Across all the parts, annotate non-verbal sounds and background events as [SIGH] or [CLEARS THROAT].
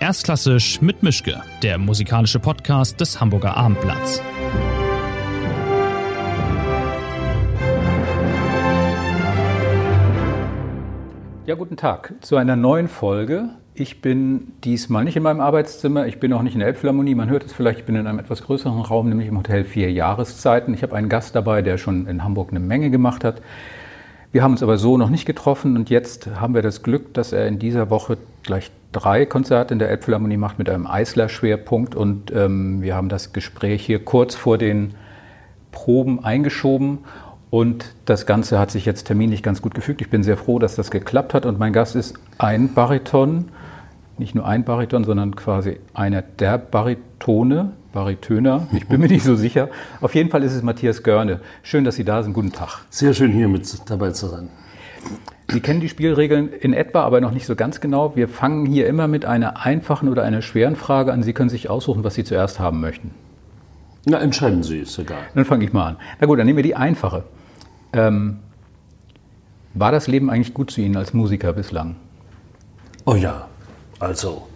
Erstklassisch mit Mischke, der musikalische Podcast des Hamburger Abendblatts. Ja, guten Tag zu einer neuen Folge. Ich bin diesmal nicht in meinem Arbeitszimmer, ich bin auch nicht in der Elbphilharmonie. Man hört es vielleicht, ich bin in einem etwas größeren Raum, nämlich im Hotel Vier Jahreszeiten. Ich habe einen Gast dabei, der schon in Hamburg eine Menge gemacht hat. Wir haben uns aber so noch nicht getroffen und jetzt haben wir das Glück, dass er in dieser Woche gleich drei Konzerte in der Elbphilharmonie macht mit einem Eisler-Schwerpunkt und ähm, wir haben das Gespräch hier kurz vor den Proben eingeschoben und das Ganze hat sich jetzt terminlich ganz gut gefügt. Ich bin sehr froh, dass das geklappt hat und mein Gast ist ein Bariton, nicht nur ein Bariton, sondern quasi einer der Baritone, Baritöner, ich bin mir nicht so sicher. Auf jeden Fall ist es Matthias Görne. Schön, dass Sie da sind. Guten Tag. Sehr schön, hier mit dabei zu sein. Sie kennen die Spielregeln in etwa, aber noch nicht so ganz genau. Wir fangen hier immer mit einer einfachen oder einer schweren Frage an. Sie können sich aussuchen, was Sie zuerst haben möchten. Na, entscheiden Sie, ist egal. Dann fange ich mal an. Na gut, dann nehmen wir die einfache. Ähm, war das Leben eigentlich gut zu Ihnen als Musiker bislang? Oh ja, also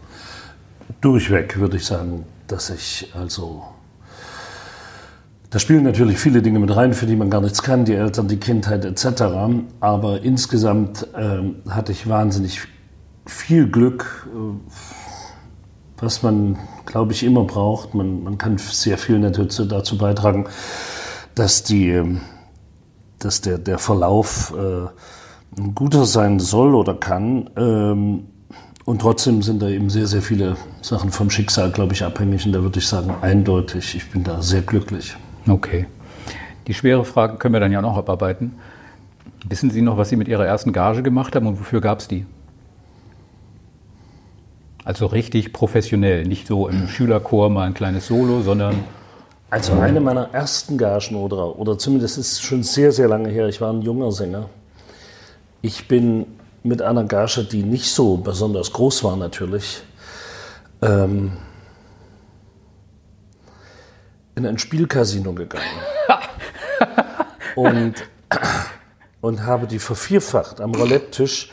durchweg würde ich sagen, dass ich also da spielen natürlich viele Dinge mit rein, für die man gar nichts kann, die Eltern, die Kindheit etc. Aber insgesamt ähm, hatte ich wahnsinnig viel Glück, äh, was man, glaube ich, immer braucht. Man, man kann sehr viel natürlich dazu beitragen, dass, die, ähm, dass der, der Verlauf äh, ein guter sein soll oder kann. Ähm, und trotzdem sind da eben sehr, sehr viele Sachen vom Schicksal, glaube ich, abhängig. Und da würde ich sagen, eindeutig, ich bin da sehr glücklich. Okay. Die schwere Frage können wir dann ja noch abarbeiten. Wissen Sie noch, was Sie mit Ihrer ersten Gage gemacht haben und wofür gab es die? Also richtig professionell, nicht so im Schülerchor mal ein kleines Solo, sondern. Also eine meiner ersten Gagen oder, oder zumindest ist es schon sehr, sehr lange her, ich war ein junger Sänger. Ich bin mit einer Gage, die nicht so besonders groß war natürlich, ähm, in ein Spielcasino gegangen [LAUGHS] und, und habe die vervierfacht am Roulette-Tisch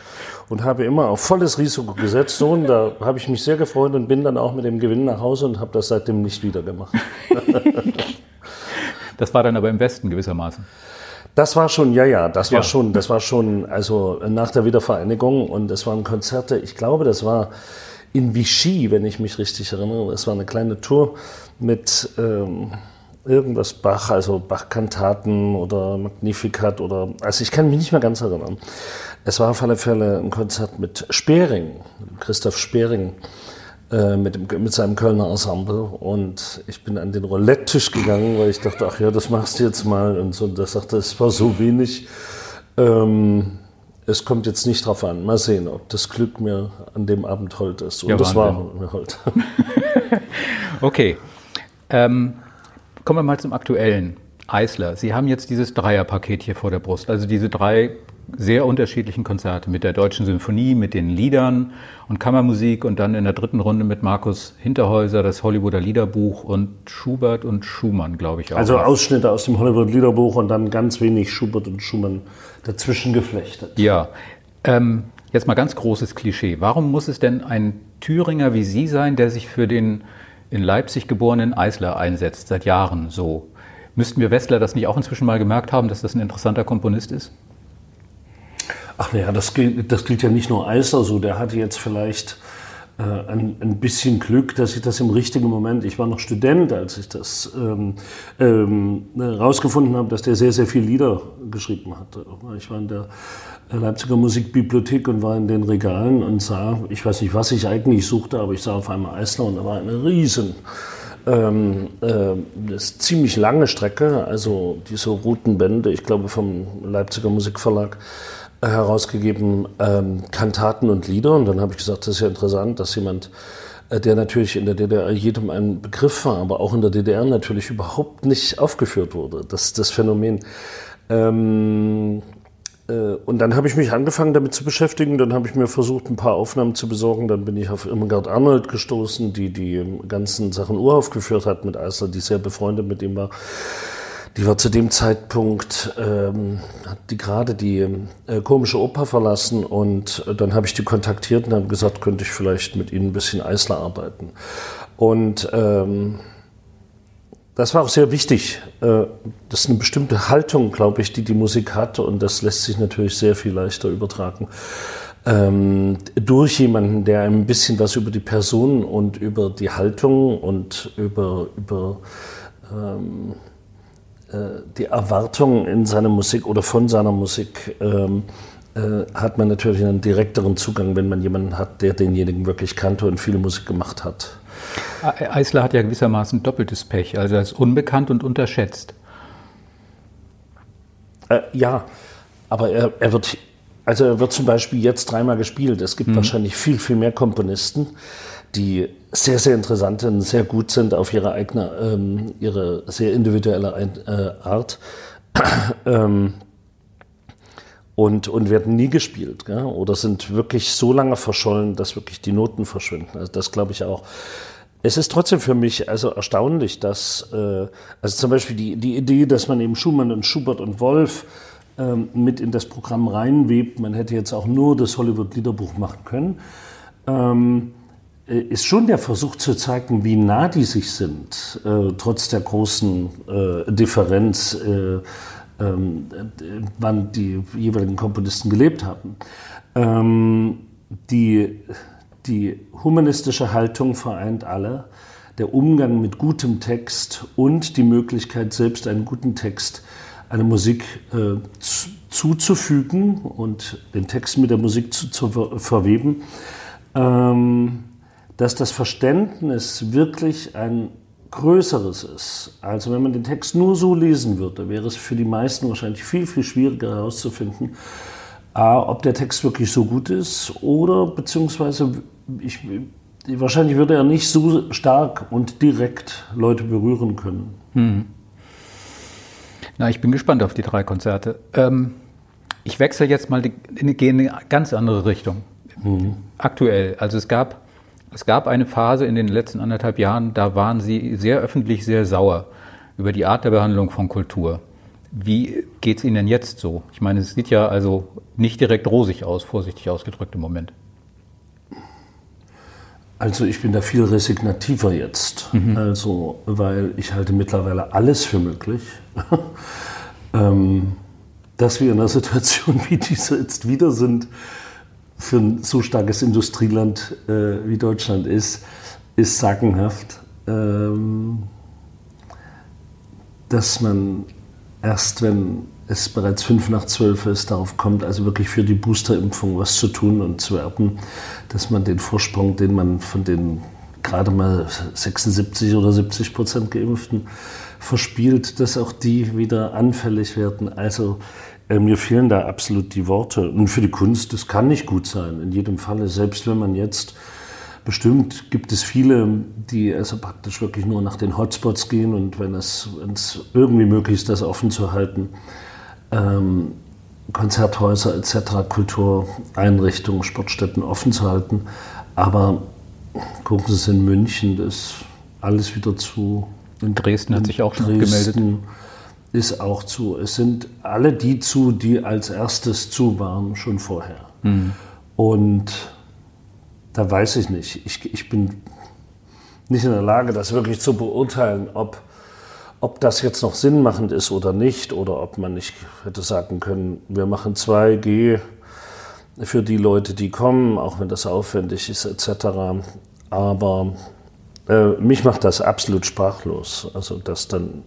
und habe immer auf volles Risiko gesetzt. So, und da habe ich mich sehr gefreut und bin dann auch mit dem Gewinn nach Hause und habe das seitdem nicht wieder gemacht. [LAUGHS] das war dann aber im Westen gewissermaßen. Das war schon, ja, ja, das war ja. schon, das war schon, also nach der Wiedervereinigung und es waren Konzerte, ich glaube, das war in Vichy, wenn ich mich richtig erinnere. Es war eine kleine Tour mit ähm, irgendwas Bach, also Bach-Kantaten oder Magnificat oder, also ich kann mich nicht mehr ganz erinnern. Es war auf alle Fälle ein Konzert mit Spering, Christoph Spering, äh, mit, dem, mit seinem Kölner Ensemble und ich bin an den Roulette-Tisch gegangen, weil ich dachte, ach ja, das machst du jetzt mal und so. Und da sagte, es war so wenig. Ähm, es kommt jetzt nicht drauf an. Mal sehen, ob das Glück mir an dem Abend hold ist. Und ja, das war mir hold. [LAUGHS] [LAUGHS] okay. Ähm, kommen wir mal zum aktuellen. Eisler, Sie haben jetzt dieses Dreierpaket hier vor der Brust, also diese drei sehr unterschiedlichen Konzerte mit der Deutschen Symphonie, mit den Liedern und Kammermusik und dann in der dritten Runde mit Markus Hinterhäuser das Hollywooder Liederbuch und Schubert und Schumann, glaube ich auch. Also Ausschnitte aus dem Hollywood Liederbuch und dann ganz wenig Schubert und Schumann dazwischen geflechtet. Ja, ähm, jetzt mal ganz großes Klischee. Warum muss es denn ein Thüringer wie Sie sein, der sich für den in Leipzig geborenen Eisler einsetzt, seit Jahren so? Müssten wir Westler das nicht auch inzwischen mal gemerkt haben, dass das ein interessanter Komponist ist? Ach naja, das gilt, das gilt ja nicht nur Eisler so. Der hatte jetzt vielleicht äh, ein, ein, bisschen Glück, dass ich das im richtigen Moment, ich war noch Student, als ich das ähm, ähm, rausgefunden habe, dass der sehr, sehr viele Lieder geschrieben hatte. Ich war in der Leipziger Musikbibliothek und war in den Regalen und sah, ich weiß nicht, was ich eigentlich suchte, aber ich sah auf einmal Eisler und da war eine riesen ähm, äh, das ziemlich lange Strecke, also diese Routenbände, ich glaube vom Leipziger Musikverlag, herausgegeben ähm, Kantaten und Lieder. Und dann habe ich gesagt, das ist ja interessant, dass jemand, äh, der natürlich in der DDR jedem ein Begriff war, aber auch in der DDR natürlich überhaupt nicht aufgeführt wurde. Das das Phänomen. Ähm, äh, und dann habe ich mich angefangen damit zu beschäftigen. Dann habe ich mir versucht, ein paar Aufnahmen zu besorgen. Dann bin ich auf Irmgard Arnold gestoßen, die die ganzen Sachen uraufgeführt hat mit Eisler, die sehr befreundet mit ihm war. die war zu dem Zeitpunkt, ähm, hat die gerade die äh, komische Oper verlassen und äh, dann habe ich die kontaktiert und habe gesagt, könnte ich vielleicht mit ihnen ein bisschen Eisler arbeiten. Und ähm, das war auch sehr wichtig. Äh, das ist eine bestimmte Haltung, glaube ich, die die Musik hat und das lässt sich natürlich sehr viel leichter übertragen. Ähm, durch jemanden, der ein bisschen was über die Person und über die Haltung und über, über ähm, äh, die Erwartungen in seiner Musik oder von seiner Musik ähm, äh, hat man natürlich einen direkteren Zugang, wenn man jemanden hat, der denjenigen wirklich kannte und viel Musik gemacht hat. Eisler hat ja gewissermaßen doppeltes Pech, also er ist unbekannt und unterschätzt. Äh, ja, aber er, er, wird, also er wird zum Beispiel jetzt dreimal gespielt. Es gibt mhm. wahrscheinlich viel, viel mehr Komponisten, die sehr, sehr interessant und sehr gut sind auf ihre eigene, ähm, ihre sehr individuelle äh, Art. [CLEARS THROAT] ähm, und, und werden nie gespielt gell? oder sind wirklich so lange verschollen, dass wirklich die Noten verschwinden. Also das glaube ich auch. Es ist trotzdem für mich also erstaunlich, dass äh, also zum Beispiel die, die Idee, dass man eben Schumann und Schubert und Wolf ähm, mit in das Programm reinwebt, man hätte jetzt auch nur das Hollywood-Liederbuch machen können. Ähm, äh, ist schon der Versuch zu zeigen, wie nah die sich sind, äh, trotz der großen äh, Differenz, äh, ähm, wann die jeweiligen Komponisten gelebt haben. Ähm, die, die humanistische Haltung vereint alle, der Umgang mit gutem Text und die Möglichkeit, selbst einen guten Text, eine Musik äh, zu, zuzufügen und den Text mit der Musik zu, zu verweben. Ähm, dass das Verständnis wirklich ein größeres ist. Also wenn man den Text nur so lesen würde, wäre es für die meisten wahrscheinlich viel, viel schwieriger herauszufinden, ob der Text wirklich so gut ist oder beziehungsweise ich, wahrscheinlich würde er nicht so stark und direkt Leute berühren können. Hm. Na, ich bin gespannt auf die drei Konzerte. Ähm, ich wechsle jetzt mal, die, gehe in eine ganz andere Richtung. Hm. Aktuell, also es gab es gab eine Phase in den letzten anderthalb Jahren, da waren Sie sehr öffentlich sehr sauer über die Art der Behandlung von Kultur. Wie geht es Ihnen denn jetzt so? Ich meine, es sieht ja also nicht direkt rosig aus, vorsichtig ausgedrückt im Moment. Also ich bin da viel resignativer jetzt. Mhm. Also, weil ich halte mittlerweile alles für möglich. [LAUGHS] ähm, dass wir in einer [LAUGHS] Situation wie diese jetzt wieder sind, für ein so starkes Industrieland äh, wie Deutschland ist, ist sagenhaft, ähm, dass man erst, wenn es bereits fünf nach zwölf ist, darauf kommt, also wirklich für die Boosterimpfung was zu tun und zu werben, dass man den Vorsprung, den man von den gerade mal 76 oder 70 Prozent Geimpften verspielt, dass auch die wieder anfällig werden. Also äh, mir fehlen da absolut die Worte. Und für die Kunst, das kann nicht gut sein, in jedem Falle. Selbst wenn man jetzt, bestimmt gibt es viele, die also praktisch wirklich nur nach den Hotspots gehen und wenn es, wenn es irgendwie möglich ist, das offen zu halten, ähm, Konzerthäuser etc., Kultureinrichtungen, Sportstätten offen zu halten. Aber gucken Sie es in München, das ist alles wieder zu. In Dresden hat sich auch schon Dresden, gemeldet ist auch zu. Es sind alle die zu, die als erstes zu waren, schon vorher. Mhm. Und da weiß ich nicht. Ich, ich bin nicht in der Lage, das wirklich zu beurteilen, ob, ob das jetzt noch sinnmachend ist oder nicht, oder ob man nicht hätte sagen können, wir machen 2G für die Leute, die kommen, auch wenn das aufwendig ist, etc. Aber äh, mich macht das absolut sprachlos. Also, dass dann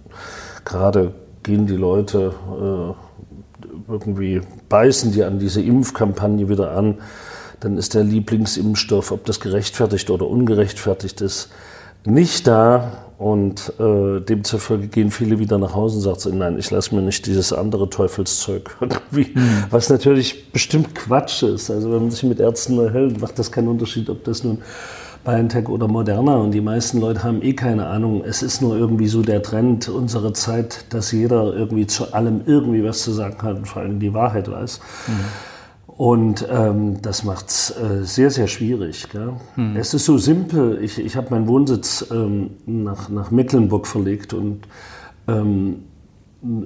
gerade gehen die Leute äh, irgendwie, beißen die an diese Impfkampagne wieder an, dann ist der Lieblingsimpfstoff, ob das gerechtfertigt oder ungerechtfertigt ist, nicht da. Und äh, demzufolge gehen viele wieder nach Hause und sagen, nein, ich lasse mir nicht dieses andere Teufelszeug [LAUGHS] irgendwie, mhm. was natürlich bestimmt Quatsch ist. Also wenn man sich mit Ärzten erhält, macht das keinen Unterschied, ob das nun BioNTech oder Moderna und die meisten Leute haben eh keine Ahnung. Es ist nur irgendwie so der Trend unserer Zeit, dass jeder irgendwie zu allem irgendwie was zu sagen hat und vor allem die Wahrheit weiß. Mhm. Und ähm, das macht es äh, sehr, sehr schwierig. Mhm. Es ist so simpel. Ich, ich habe meinen Wohnsitz ähm, nach, nach Mecklenburg verlegt und ähm,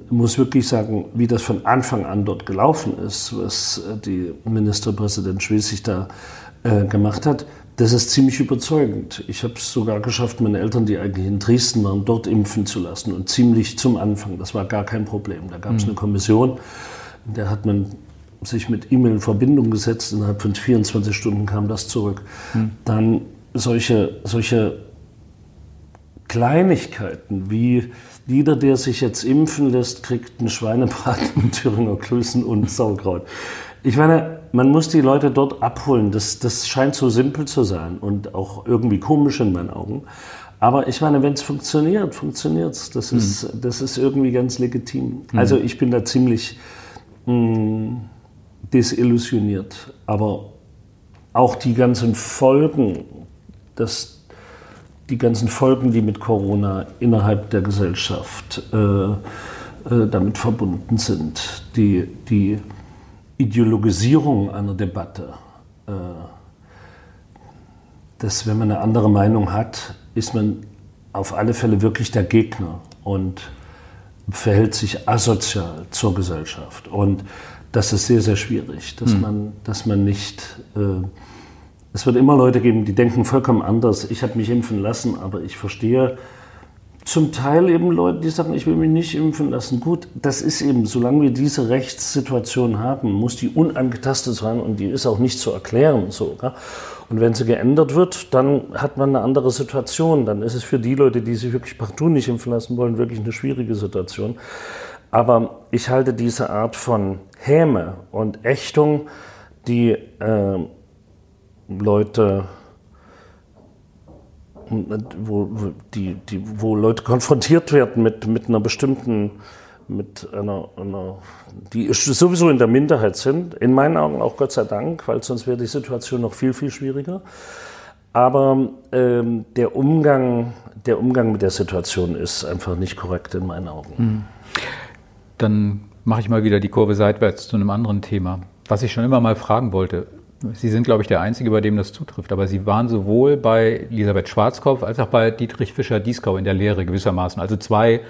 muss wirklich sagen, wie das von Anfang an dort gelaufen ist, was äh, die Ministerpräsident Schwesig da äh, gemacht hat, das ist ziemlich überzeugend. Ich habe es sogar geschafft, meine Eltern, die eigentlich in Dresden waren, dort impfen zu lassen und ziemlich zum Anfang. Das war gar kein Problem. Da gab es mhm. eine Kommission, in der hat man sich mit E-Mail in Verbindung gesetzt. Innerhalb von 24 Stunden kam das zurück. Mhm. Dann solche, solche Kleinigkeiten wie jeder, der sich jetzt impfen lässt, kriegt einen Schweinebraten [LAUGHS] mit Thüringer Klößen und Sauerkraut. Ich meine, man muss die Leute dort abholen. Das, das scheint so simpel zu sein und auch irgendwie komisch in meinen Augen. Aber ich meine, wenn es funktioniert, funktioniert es. Das, mhm. ist, das ist irgendwie ganz legitim. Mhm. Also ich bin da ziemlich mh, mm, desillusioniert. Aber auch die ganzen Folgen, das, die ganzen Folgen, die mit Corona innerhalb der Gesellschaft äh, äh, damit verbunden sind, die, die Ideologisierung einer Debatte, äh, dass wenn man eine andere Meinung hat, ist man auf alle Fälle wirklich der Gegner und verhält sich asozial zur Gesellschaft. Und das ist sehr, sehr schwierig, dass, hm. man, dass man nicht äh, es wird immer Leute geben, die denken vollkommen anders. Ich habe mich impfen lassen, aber ich verstehe zum Teil eben Leute, die sagen, ich will mich nicht impfen lassen. Gut, das ist eben, solange wir diese Rechtssituation haben, muss die unangetastet sein und die ist auch nicht zu erklären. So, Und wenn sie geändert wird, dann hat man eine andere Situation. Dann ist es für die Leute, die sich wirklich partout nicht impfen lassen wollen, wirklich eine schwierige Situation. Aber ich halte diese Art von Häme und Ächtung, die äh, Leute, wo, die, die, wo Leute konfrontiert werden mit, mit einer bestimmten, mit einer, einer, die sowieso in der Minderheit sind, in meinen Augen auch Gott sei Dank, weil sonst wäre die Situation noch viel, viel schwieriger. Aber ähm, der, Umgang, der Umgang mit der Situation ist einfach nicht korrekt in meinen Augen. Hm. Dann mache ich mal wieder die Kurve seitwärts zu einem anderen Thema. Was ich schon immer mal fragen wollte, Sie sind, glaube ich, der Einzige, bei dem das zutrifft. Aber Sie waren sowohl bei Elisabeth Schwarzkopf als auch bei Dietrich Fischer-Dieskau in der Lehre gewissermaßen. Also zwei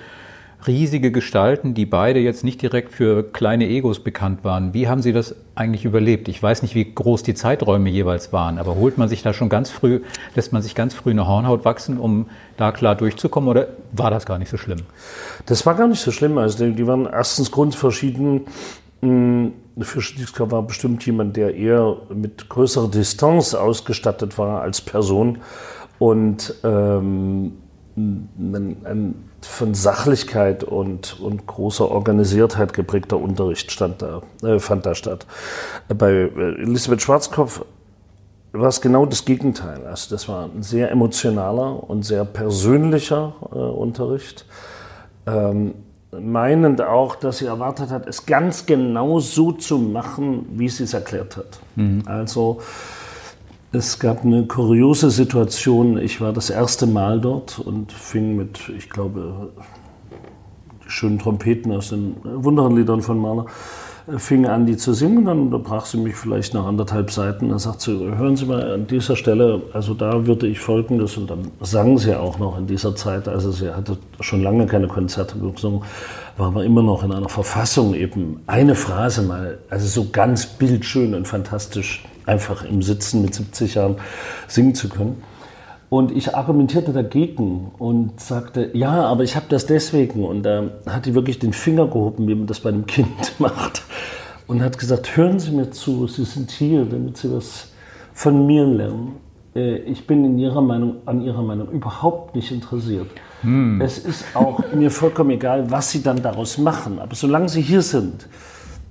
riesige Gestalten, die beide jetzt nicht direkt für kleine Egos bekannt waren. Wie haben Sie das eigentlich überlebt? Ich weiß nicht, wie groß die Zeiträume jeweils waren, aber holt man sich da schon ganz früh, lässt man sich ganz früh eine Hornhaut wachsen, um da klar durchzukommen oder war das gar nicht so schlimm? Das war gar nicht so schlimm. Also die waren erstens grundverschieden. Hm, Fischer war bestimmt jemand, der eher mit größerer Distanz ausgestattet war als Person und ähm, ein, ein von Sachlichkeit und, und großer Organisiertheit geprägter Unterricht stand da, äh, fand da statt. Bei äh, Elisabeth Schwarzkopf war es genau das Gegenteil. Also das war ein sehr emotionaler und sehr persönlicher äh, Unterricht. Ähm, meinend auch, dass sie erwartet hat, es ganz genau so zu machen, wie sie es erklärt hat. Mhm. Also es gab eine kuriose Situation. Ich war das erste Mal dort und fing mit, ich glaube, schönen Trompeten aus den Wunderliedern von Mahler fing an, die zu singen. Dann unterbrach sie mich vielleicht nach anderthalb Seiten. Dann sagt sie, hören Sie mal an dieser Stelle, also da würde ich Folgendes. Und dann sang sie auch noch in dieser Zeit. Also sie hatte schon lange keine Konzerte gesungen, war aber immer noch in einer Verfassung eben eine Phrase mal, also so ganz bildschön und fantastisch einfach im Sitzen mit 70 Jahren singen zu können. Und ich argumentierte dagegen und sagte, ja, aber ich habe das deswegen. Und da hat die wirklich den Finger gehoben, wie man das bei einem Kind [LAUGHS] macht. Und hat gesagt, hören Sie mir zu, Sie sind hier, damit Sie was von mir lernen. Äh, ich bin in Ihrer Meinung, an Ihrer Meinung überhaupt nicht interessiert. Hm. Es ist auch mir vollkommen egal, was Sie dann daraus machen. Aber solange Sie hier sind,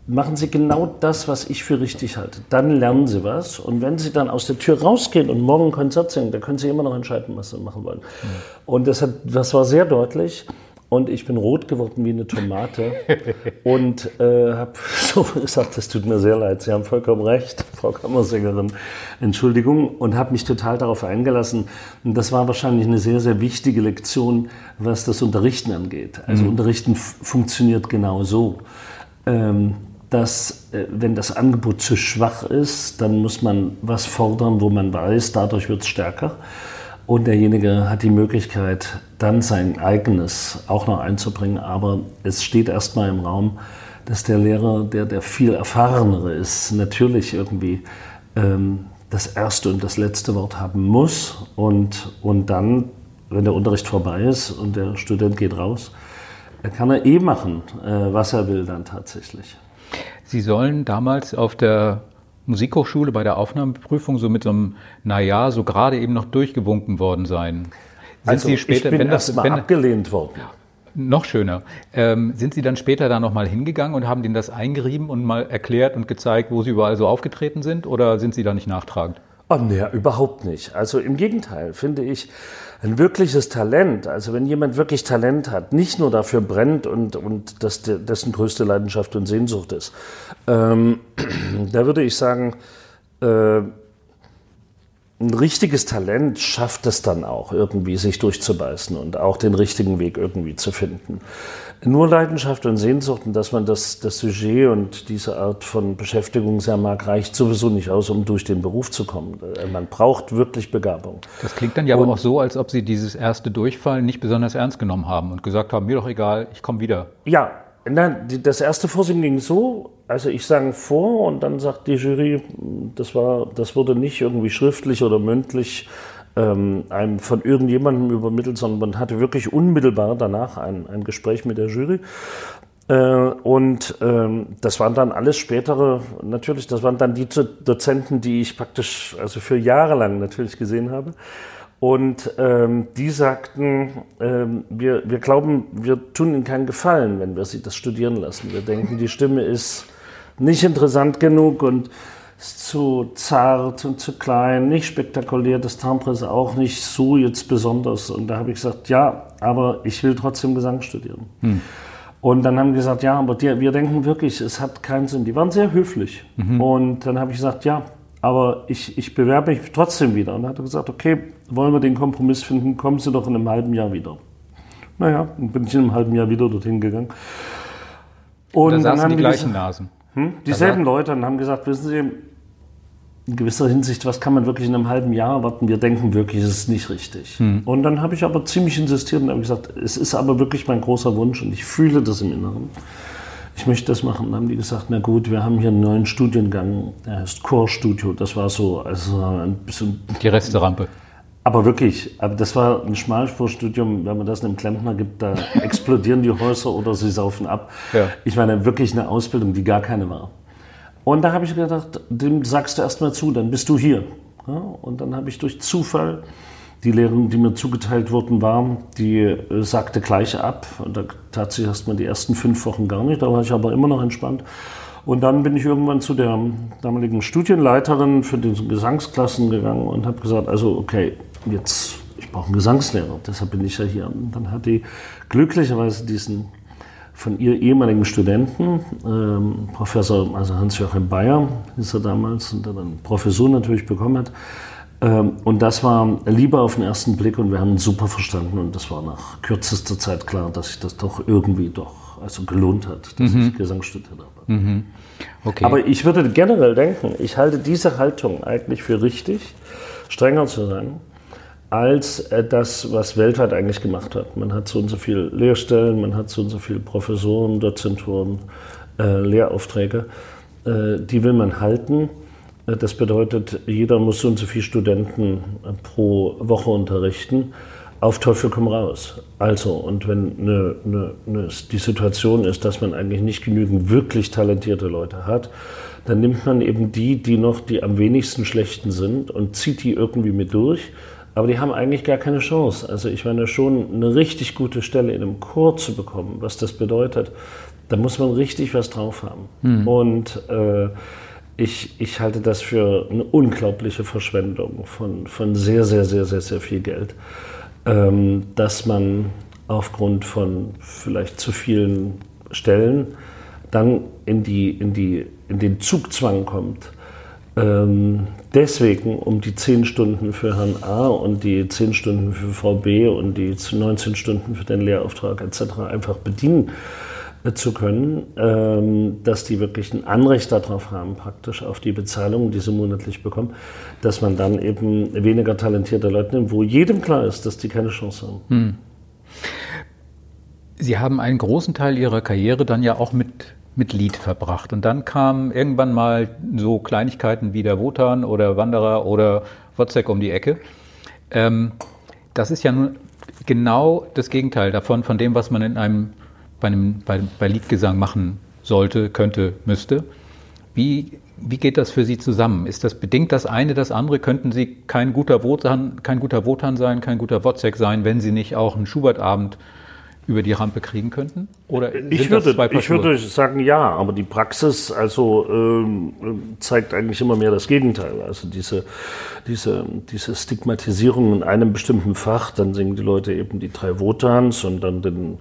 machen Sie genau das, was ich für richtig halte. Dann lernen Sie was. Und wenn Sie dann aus der Tür rausgehen und morgen ein Konzert singen, dann können Sie immer noch entscheiden, was Sie machen wollen. Mhm. Und das, hat, das war sehr deutlich. Und ich bin rot geworden wie eine Tomate [LAUGHS] und äh, habe [LAUGHS] so gesagt, das tut mir sehr leid, Sie haben vollkommen recht, Frau Kammersängerin, Entschuldigung, und habe mich total darauf eingelassen. Und das war wahrscheinlich eine sehr, sehr wichtige Lektion, was das Unterrichten angeht. Also mhm. Unterrichten funktioniert genau so. Ähm, dass äh, wenn das Angebot zu schwach ist, dann muss man was fordern, wo man weiß, dadurch wird es stärker. und derjenige hat die Möglichkeit, dann sein eigenes auch noch einzubringen. Aber es steht erstmal im Raum, dass der Lehrer, der der viel erfahrenere ist, natürlich irgendwie ähm, das erste und das letzte Wort haben muss und, und dann, wenn der Unterricht vorbei ist und der Student geht raus, kann er eh machen, äh, was er will dann tatsächlich. Sie sollen damals auf der Musikhochschule bei der Aufnahmeprüfung so mit so einem, naja, so gerade eben noch durchgewunken worden sein. Sind also Sie später, ich bin erstmal abgelehnt worden. Noch schöner. Ähm, sind Sie dann später da nochmal hingegangen und haben denen das eingerieben und mal erklärt und gezeigt, wo Sie überall so aufgetreten sind? Oder sind Sie da nicht nachtragend? Oh, nee, überhaupt nicht. Also im Gegenteil, finde ich, ein wirkliches Talent, also wenn jemand wirklich Talent hat, nicht nur dafür brennt und, und das dessen größte Leidenschaft und Sehnsucht ist, ähm, [CLEARS THROAT] da würde ich sagen, äh, ein richtiges Talent schafft es dann auch irgendwie, sich durchzubeißen und auch den richtigen Weg irgendwie zu finden. Nur Leidenschaft und Sehnsucht und dass man das, das Sujet und diese Art von Beschäftigung sehr mag, reicht sowieso nicht aus, um durch den Beruf zu kommen. Äh, man braucht wirklich Begabung. Das klingt dann ja und, aber auch so, als ob Sie dieses erste Durchfallen nicht besonders ernst genommen haben und gesagt haben, mir doch egal, ich komme wieder. Ja, Nein, das erste Vorsingen ging so, also ich sang vor und dann sagt die Jury, das, war, das wurde nicht irgendwie schriftlich oder mündlich ähm, einem von irgendjemandem übermittelt, sondern man hatte wirklich unmittelbar danach ein, ein Gespräch mit der Jury. Äh, und ähm, das waren dann alles spätere, natürlich, das waren dann die Dozenten, die ich praktisch also für Jahre lang natürlich gesehen habe. Und ähm, die sagten, ähm, wir, wir glauben, wir tun ihnen keinen Gefallen, wenn wir sie das studieren lassen. Wir denken, die Stimme ist nicht interessant genug und ist zu zart und zu klein, nicht spektakulär, das Timbre ist auch nicht so jetzt besonders. Und da habe ich gesagt, ja, aber ich will trotzdem Gesang studieren. Hm. Und dann haben die gesagt, ja, aber die, wir denken wirklich, es hat keinen Sinn. Die waren sehr höflich. Mhm. Und dann habe ich gesagt, ja, aber ich, ich bewerbe mich trotzdem wieder. Und dann hat er gesagt, okay, wollen wir den Kompromiss finden, kommen Sie doch in einem halben Jahr wieder. Naja, dann bin ich in einem halben Jahr wieder dorthin gegangen. Und, dann haben die gleichen gesagt, Nasen. Hm? Dieselben Leute und haben gesagt, wissen Sie, in gewisser Hinsicht, was kann man wirklich in einem halben Jahr erwarten? Wir denken wirklich, es ist nicht richtig. Hm. Und dann habe ich aber ziemlich insistiert und habe gesagt, es ist aber wirklich mein großer Wunsch und ich fühle das im Inneren ich möchte das machen. Dann haben die gesagt, na gut, wir haben hier einen neuen Studiengang, der heißt Chorstudio. Das war so, also ein bisschen... Die Resterampe. Aber wirklich, aber das war ein Schmalspurstudium, wenn man das einem Klempner gibt, da [LAUGHS] explodieren die Häuser oder sie saufen ab. Ja. Ich meine, wirklich eine Ausbildung, die gar keine war. Und da habe ich gedacht, dem sagst du erstmal zu, dann bist du hier. Ja, und dann habe ich durch Zufall die Lehrerin, die mir zugeteilt worden war, die äh, sagte gleich ab. Und da tat sich erstmal die ersten fünf Wochen gar nicht, da war ich aber immer noch entspannt. Und dann bin ich irgendwann zu der damaligen Studienleiterin für die Gesangsklassen gegangen und habe gesagt, also okay, jetzt, ich brauche einen Gesangslehrer, deshalb bin ich ja hier. Und dann hat die glücklicherweise diesen von ihr ehemaligen Studenten, ähm, Professor, also Hans-Joachim Bayer, ist er damals, und der dann Professur natürlich bekommen hat, ähm, und das war lieber auf den ersten Blick und wir haben super verstanden und das war nach kürzester Zeit klar, dass sich das doch irgendwie doch also gelohnt hat, dass mhm. ich Gesang studiert habe. Mhm. Okay. Aber ich würde generell denken, ich halte diese Haltung eigentlich für richtig, strenger zu sein, als äh, das, was weltweit eigentlich gemacht hat. Man hat so und so viele Lehrstellen, man hat so und so viele Professoren, Dozenturen, äh, Lehraufträge. Äh, die will man halten. Das bedeutet, jeder muss so und so viele Studenten pro Woche unterrichten. Auf Teufel komm raus. Also, und wenn eine, eine, eine, die Situation ist, dass man eigentlich nicht genügend wirklich talentierte Leute hat, dann nimmt man eben die, die noch die am wenigsten schlechten sind und zieht die irgendwie mit durch. Aber die haben eigentlich gar keine Chance. Also ich meine schon eine richtig gute Stelle in einem Chor zu bekommen, was das bedeutet, da muss man richtig was drauf haben. Hm. Und äh, ich, ich halte das für eine unglaubliche Verschwendung von, von sehr, sehr, sehr, sehr, sehr viel Geld, ähm, dass man aufgrund von vielleicht zu vielen Stellen dann in, die, in, die, in den Zugzwang kommt. Ähm, deswegen, um die 10 Stunden für Herrn A und die 10 Stunden für Frau B und die 19 Stunden für den Lehrauftrag etc. einfach bedienen äh, zu können, ähm, dass die wirklich ein Anrecht darauf haben, praktisch auf die Bezahlung, die sie monatlich bekommen, dass man dann eben weniger talentierte Leute nimmt, wo jedem klar ist, dass die keine Chance haben. Hm. Sie haben einen großen Teil Ihrer Karriere dann ja auch mit, mit Lied verbracht. Und dann kamen irgendwann mal so Kleinigkeiten wie der Wotan oder Wanderer oder Wozzeck um die Ecke. Ähm, das ist ja nun genau das Gegenteil davon, von dem, was man in einem, bei, einem, bei, bei Liedgesang machen sollte, könnte, müsste. Wie, wie geht das für Sie zusammen? Ist das bedingt das eine das andere? Könnten Sie kein guter Wotan, kein guter Wotan sein, kein guter Wozzeck sein, wenn Sie nicht auch einen Schubertabend über die Rampe kriegen könnten? Oder ich würde, ich würde sagen ja, aber die Praxis also ähm, zeigt eigentlich immer mehr das Gegenteil. Also diese, diese, diese Stigmatisierung in einem bestimmten Fach, dann singen die Leute eben die drei Wotans und dann den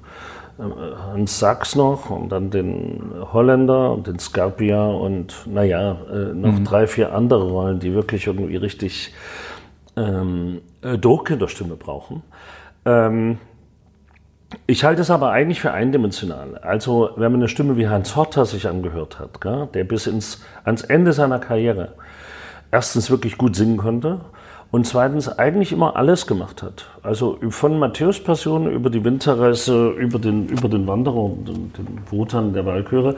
äh, Hans Sachs noch und dann den Holländer und den Scarpia und naja, äh, noch mhm. drei, vier andere Rollen, die wirklich irgendwie richtig ähm, äh, Druck in der Stimme brauchen. Ähm, ich halte es aber eigentlich für eindimensional. Also, wenn man eine Stimme wie Hans Horter sich angehört hat, gell, der bis ins, ans Ende seiner Karriere erstens wirklich gut singen konnte und zweitens eigentlich immer alles gemacht hat. Also von Matthäus Passion über die Winterreise, über den, über den Wanderer den, den Wotan der Walchöre.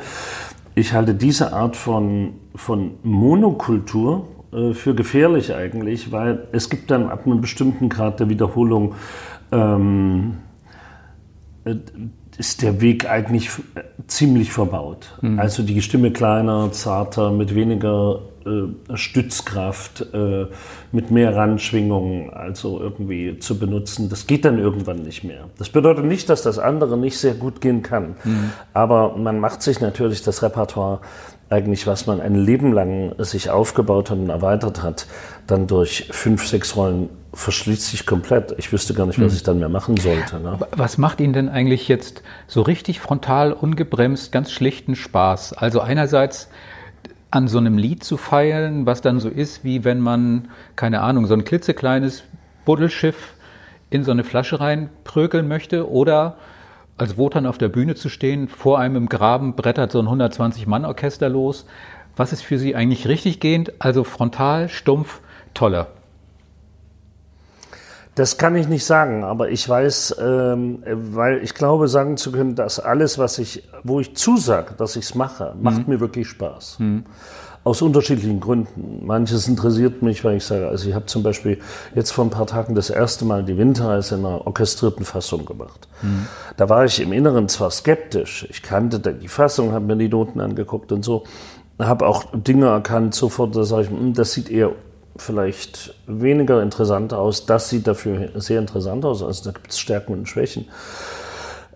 Ich halte diese Art von, von Monokultur äh, für gefährlich eigentlich, weil es gibt dann ab einem bestimmten Grad der Wiederholung ähm, äh, ist der Weg eigentlich äh, ziemlich verbaut. Mhm. Also die Stimme kleiner, zarter, mit weniger äh, Stützkraft, äh, mit mehr Randschwingungen, also irgendwie zu benutzen, das geht dann irgendwann nicht mehr. Das bedeutet nicht, dass das andere nicht sehr gut gehen kann. Mhm. Aber man macht sich natürlich das Repertoire eigentlich, was man ein Leben lang sich aufgebaut und erweitert hat, dann durch fünf, sechs Rollen verschließt sich komplett. Ich wüsste gar nicht, was hm. ich dann mehr machen sollte. Ne? Was macht Ihnen denn eigentlich jetzt so richtig frontal, ungebremst, ganz schlichten Spaß? Also einerseits an so einem Lied zu feilen, was dann so ist, wie wenn man, keine Ahnung, so ein klitzekleines Buddelschiff in so eine Flasche reinprökeln möchte oder als Wotan auf der Bühne zu stehen, vor einem im Graben brettert so ein 120-Mann-Orchester los. Was ist für Sie eigentlich richtig gehend? Also frontal, stumpf, toller. Das kann ich nicht sagen, aber ich weiß, ähm, weil ich glaube, sagen zu können, dass alles, was ich, wo ich zusage, dass ich es mache, macht mhm. mir wirklich Spaß. Mhm. Aus unterschiedlichen Gründen. Manches interessiert mich, weil ich sage, also ich habe zum Beispiel jetzt vor ein paar Tagen das erste Mal die Winterreise in einer orchestrierten Fassung gemacht. Mhm. Da war ich im Inneren zwar skeptisch, ich kannte die Fassung, habe mir die Noten angeguckt und so, habe auch Dinge erkannt, sofort, da sage ich, hm, das sieht eher vielleicht weniger interessant aus. Das sieht dafür sehr interessant aus. Also da gibt es Stärken und Schwächen.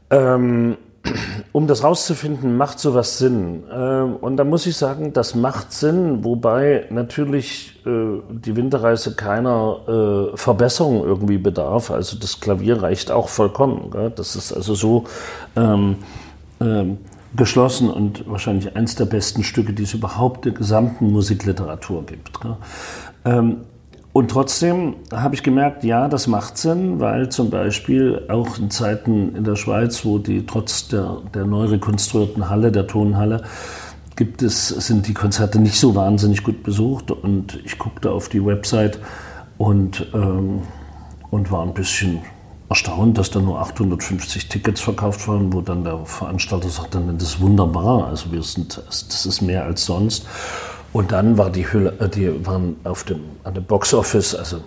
Ähm, [CLEARS THROAT] um das rauszufinden, macht sowas Sinn. Ähm, und da muss ich sagen, das macht Sinn, wobei natürlich äh, die Winterreise keiner äh, Verbesserung irgendwie bedarf. Also das Klavier reicht auch vollkommen. Das ist also so ähm, ähm, geschlossen und wahrscheinlich eines der besten Stücke, die es überhaupt der gesamten Musikliteratur gibt. Ähm, und trotzdem habe ich gemerkt, ja, das macht Sinn, weil zum Beispiel auch in Zeiten in der Schweiz, wo die trotz der, der neu rekonstruierten Halle, der Tonhalle, gibt es, sind die Konzerte nicht so wahnsinnig gut besucht. Und ich guckte auf die Website und, ähm, und war ein bisschen erstaunt, dass da nur 850 Tickets verkauft waren, wo dann der Veranstalter sagt, dann das ist wunderbar. Also wir sind, das ist mehr als sonst. Und dann war die Hülle, äh, die waren auf dem, an dem Boxoffice, also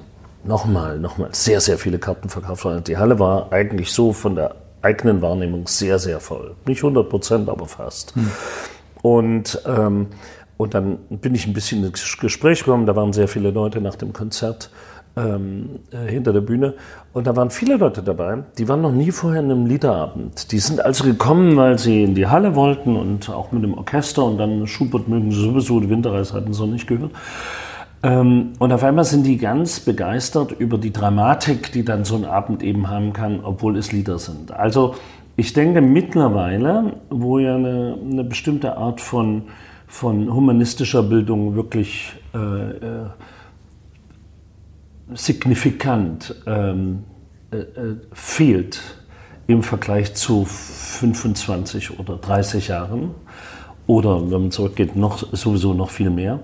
nochmal, nochmal sehr, sehr viele Karten verkauft worden. Die Halle war eigentlich so von der eigenen Wahrnehmung sehr, sehr voll. Nicht 100 Prozent, aber fast. Hm. Und, ähm, und dann bin ich ein bisschen ins Gespräch gekommen. Da waren sehr viele Leute nach dem Konzert ähm, äh, hinter der Bühne. Und da waren viele Leute dabei, die waren noch nie vorher in einem Liederabend. Die sind also gekommen, weil sie in die Halle wollten und auch mit dem Orchester und dann Schubert mögen sie sowieso, die Winterreise hatten sie noch nicht gehört. Ähm, und auf einmal sind die ganz begeistert über die Dramatik, die dann so ein Abend eben haben kann, obwohl es Lieder sind. Also ich denke mittlerweile, wo ja eine, eine bestimmte Art von, von humanistischer Bildung wirklich äh, äh, signifikant ähm, äh, äh, fehlt im Vergleich zu 25 oder 30 Jahren. Oder wenn man zurückgeht, noch, sowieso noch viel mehr,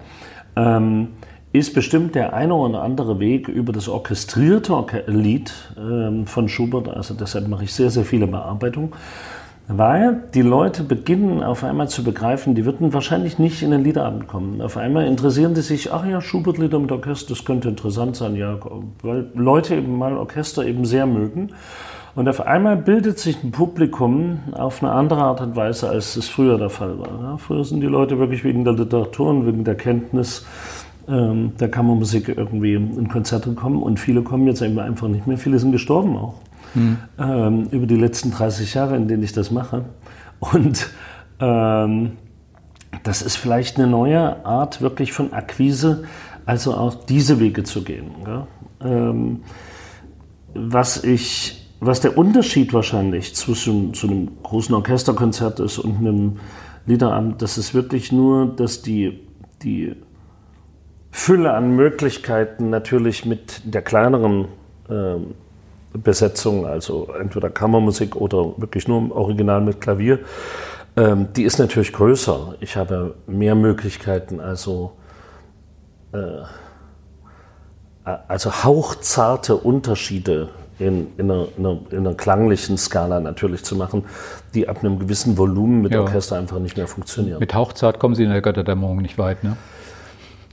ähm, ist bestimmt der eine oder andere Weg über das orchestrierte Orche Lied ähm, von Schubert, also deshalb mache ich sehr, sehr viele Bearbeitungen, weil die Leute beginnen auf einmal zu begreifen, die würden wahrscheinlich nicht in den Liederabend kommen. Auf einmal interessieren die sich, ach ja, Schubert-Lieder mit Orchester, das könnte interessant sein, ja, weil Leute eben mal Orchester eben sehr mögen. Und auf einmal bildet sich ein Publikum auf eine andere Art und Weise, als es früher der Fall war. Ja, früher sind die Leute wirklich wegen der Literatur und wegen der Kenntnis ähm, der Kammermusik irgendwie in Konzerte gekommen. Und viele kommen jetzt einfach nicht mehr. Viele sind gestorben auch. Mhm. Ähm, über die letzten 30 Jahre, in denen ich das mache. Und ähm, das ist vielleicht eine neue Art wirklich von Akquise, also auch diese Wege zu gehen. Ähm, was ich was der Unterschied wahrscheinlich zwischen zu einem großen Orchesterkonzert ist und einem Liederabend, das ist wirklich nur, dass die, die Fülle an Möglichkeiten natürlich mit der kleineren äh, Besetzung, also entweder Kammermusik oder wirklich nur im Original mit Klavier, ähm, die ist natürlich größer. Ich habe mehr Möglichkeiten, also, äh, also hauchzarte Unterschiede in, in, einer, in, einer, in, einer, klanglichen Skala natürlich zu machen, die ab einem gewissen Volumen mit ja. Orchester einfach nicht mehr funktionieren. Mit Hauchzart kommen Sie in der Götterdämmerung nicht weit, ne?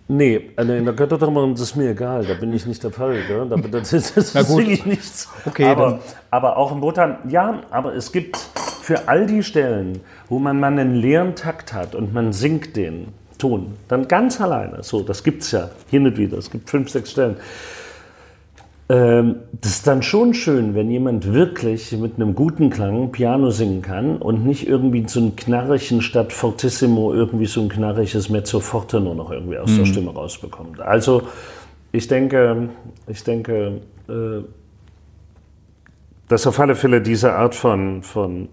Nee, also in der Götterdämmerung ist es mir egal, da bin ich nicht der Fall. Gell? Da, das, das, das singe ich nichts. Okay, aber, aber auch im Wotan, ja, aber es gibt für all die Stellen, wo man mal einen leeren Takt hat und man singt den Ton, dann ganz alleine, so, das gibt es ja hin und wieder, es gibt fünf, sechs Stellen ähm, das ist dann schon schön, wenn jemand wirklich mit einem guten Klang Piano singen kann und nicht irgendwie so einen knarrigen statt Fortissimo irgendwie so ein knarriges Mezzo Forte nur noch irgendwie aus mhm. der Stimme rausbekommt. Also ich denke, ich denke, äh, dass auf alle Fälle diese Art von, von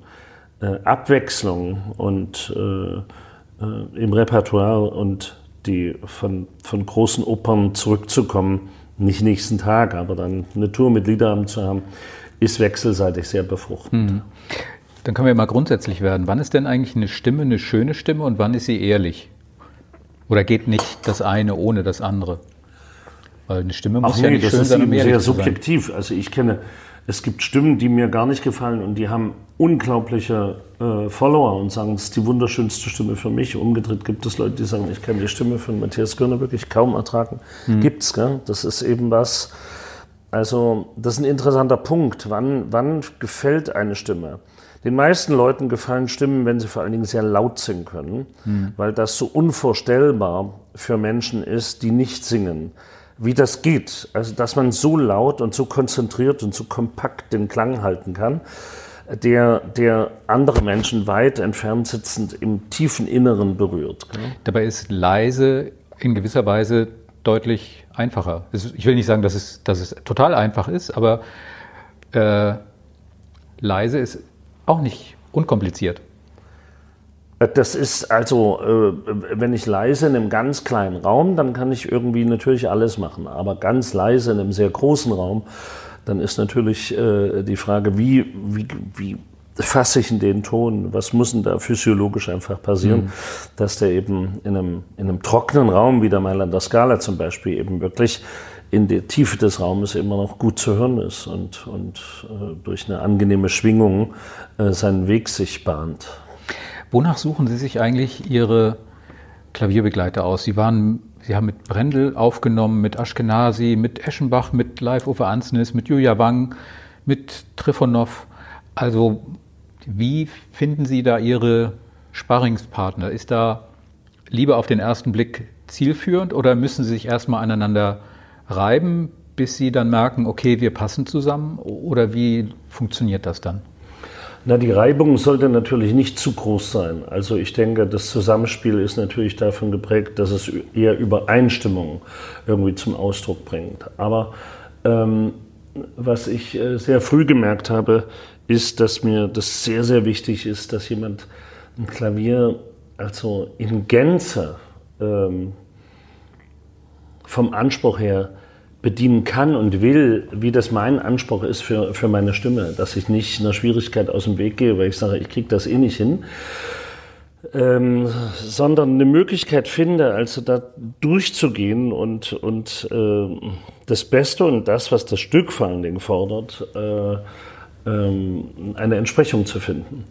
äh, Abwechslung und äh, im Repertoire und die von, von großen Opern zurückzukommen, nicht nächsten Tag, aber dann eine Tour mit Liederabend zu haben, ist wechselseitig sehr befruchtend. Mhm. Dann können wir mal grundsätzlich werden. Wann ist denn eigentlich eine Stimme eine schöne Stimme und wann ist sie ehrlich? Oder geht nicht das eine ohne das andere? Weil eine Stimme muss Ach ja nee, nicht schön sein, um Das ist sehr subjektiv. Also ich kenne es gibt Stimmen, die mir gar nicht gefallen und die haben unglaubliche äh, Follower und sagen, es ist die wunderschönste Stimme für mich. Umgedreht gibt es Leute, die sagen, ich kann die Stimme von Matthias Görner wirklich kaum ertragen. Mhm. Gibt's, gell? Das ist eben was. Also, das ist ein interessanter Punkt. Wann, wann gefällt eine Stimme? Den meisten Leuten gefallen Stimmen, wenn sie vor allen Dingen sehr laut singen können, mhm. weil das so unvorstellbar für Menschen ist, die nicht singen wie das geht. Also, dass man so laut und so konzentriert und so kompakt den Klang halten kann, der, der andere Menschen weit entfernt sitzend im tiefen Inneren berührt. Dabei ist leise in gewisser Weise deutlich einfacher. Ich will nicht sagen, dass es, dass es total einfach ist, aber äh, leise ist auch nicht unkompliziert. Das ist also, äh, wenn ich leise in einem ganz kleinen Raum, dann kann ich irgendwie natürlich alles machen. Aber ganz leise in einem sehr großen Raum, dann ist natürlich äh, die Frage, wie, wie, wie fasse ich in den Ton? Was muss denn da physiologisch einfach passieren, mhm. dass der eben in einem, in einem trockenen Raum, wie der Mailander Skala zum Beispiel, eben wirklich in der Tiefe des Raumes immer noch gut zu hören ist und, und äh, durch eine angenehme Schwingung äh, seinen Weg sich bahnt. Wonach suchen Sie sich eigentlich Ihre Klavierbegleiter aus? Sie waren, Sie haben mit Brendel aufgenommen, mit Ashkenazi, mit Eschenbach, mit Live Uwe Ansnis, mit Julia Wang, mit Trifonov. Also wie finden Sie da Ihre Sparringspartner? Ist da Liebe auf den ersten Blick zielführend oder müssen Sie sich erstmal aneinander reiben, bis Sie dann merken, okay, wir passen zusammen? Oder wie funktioniert das dann? Na, die Reibung sollte natürlich nicht zu groß sein. Also ich denke, das Zusammenspiel ist natürlich davon geprägt, dass es eher Übereinstimmung irgendwie zum Ausdruck bringt. Aber ähm, was ich äh, sehr früh gemerkt habe, ist, dass mir das sehr, sehr wichtig ist, dass jemand ein Klavier also in Gänze ähm, vom Anspruch her bedienen kann und will, wie das mein Anspruch ist für, für meine Stimme, dass ich nicht einer Schwierigkeit aus dem Weg gehe, weil ich sage, ich kriege das eh nicht hin, ähm, sondern eine Möglichkeit finde, also da durchzugehen und, und äh, das Beste und das, was das Stück vor allen Dingen fordert, äh, ähm, eine Entsprechung zu finden.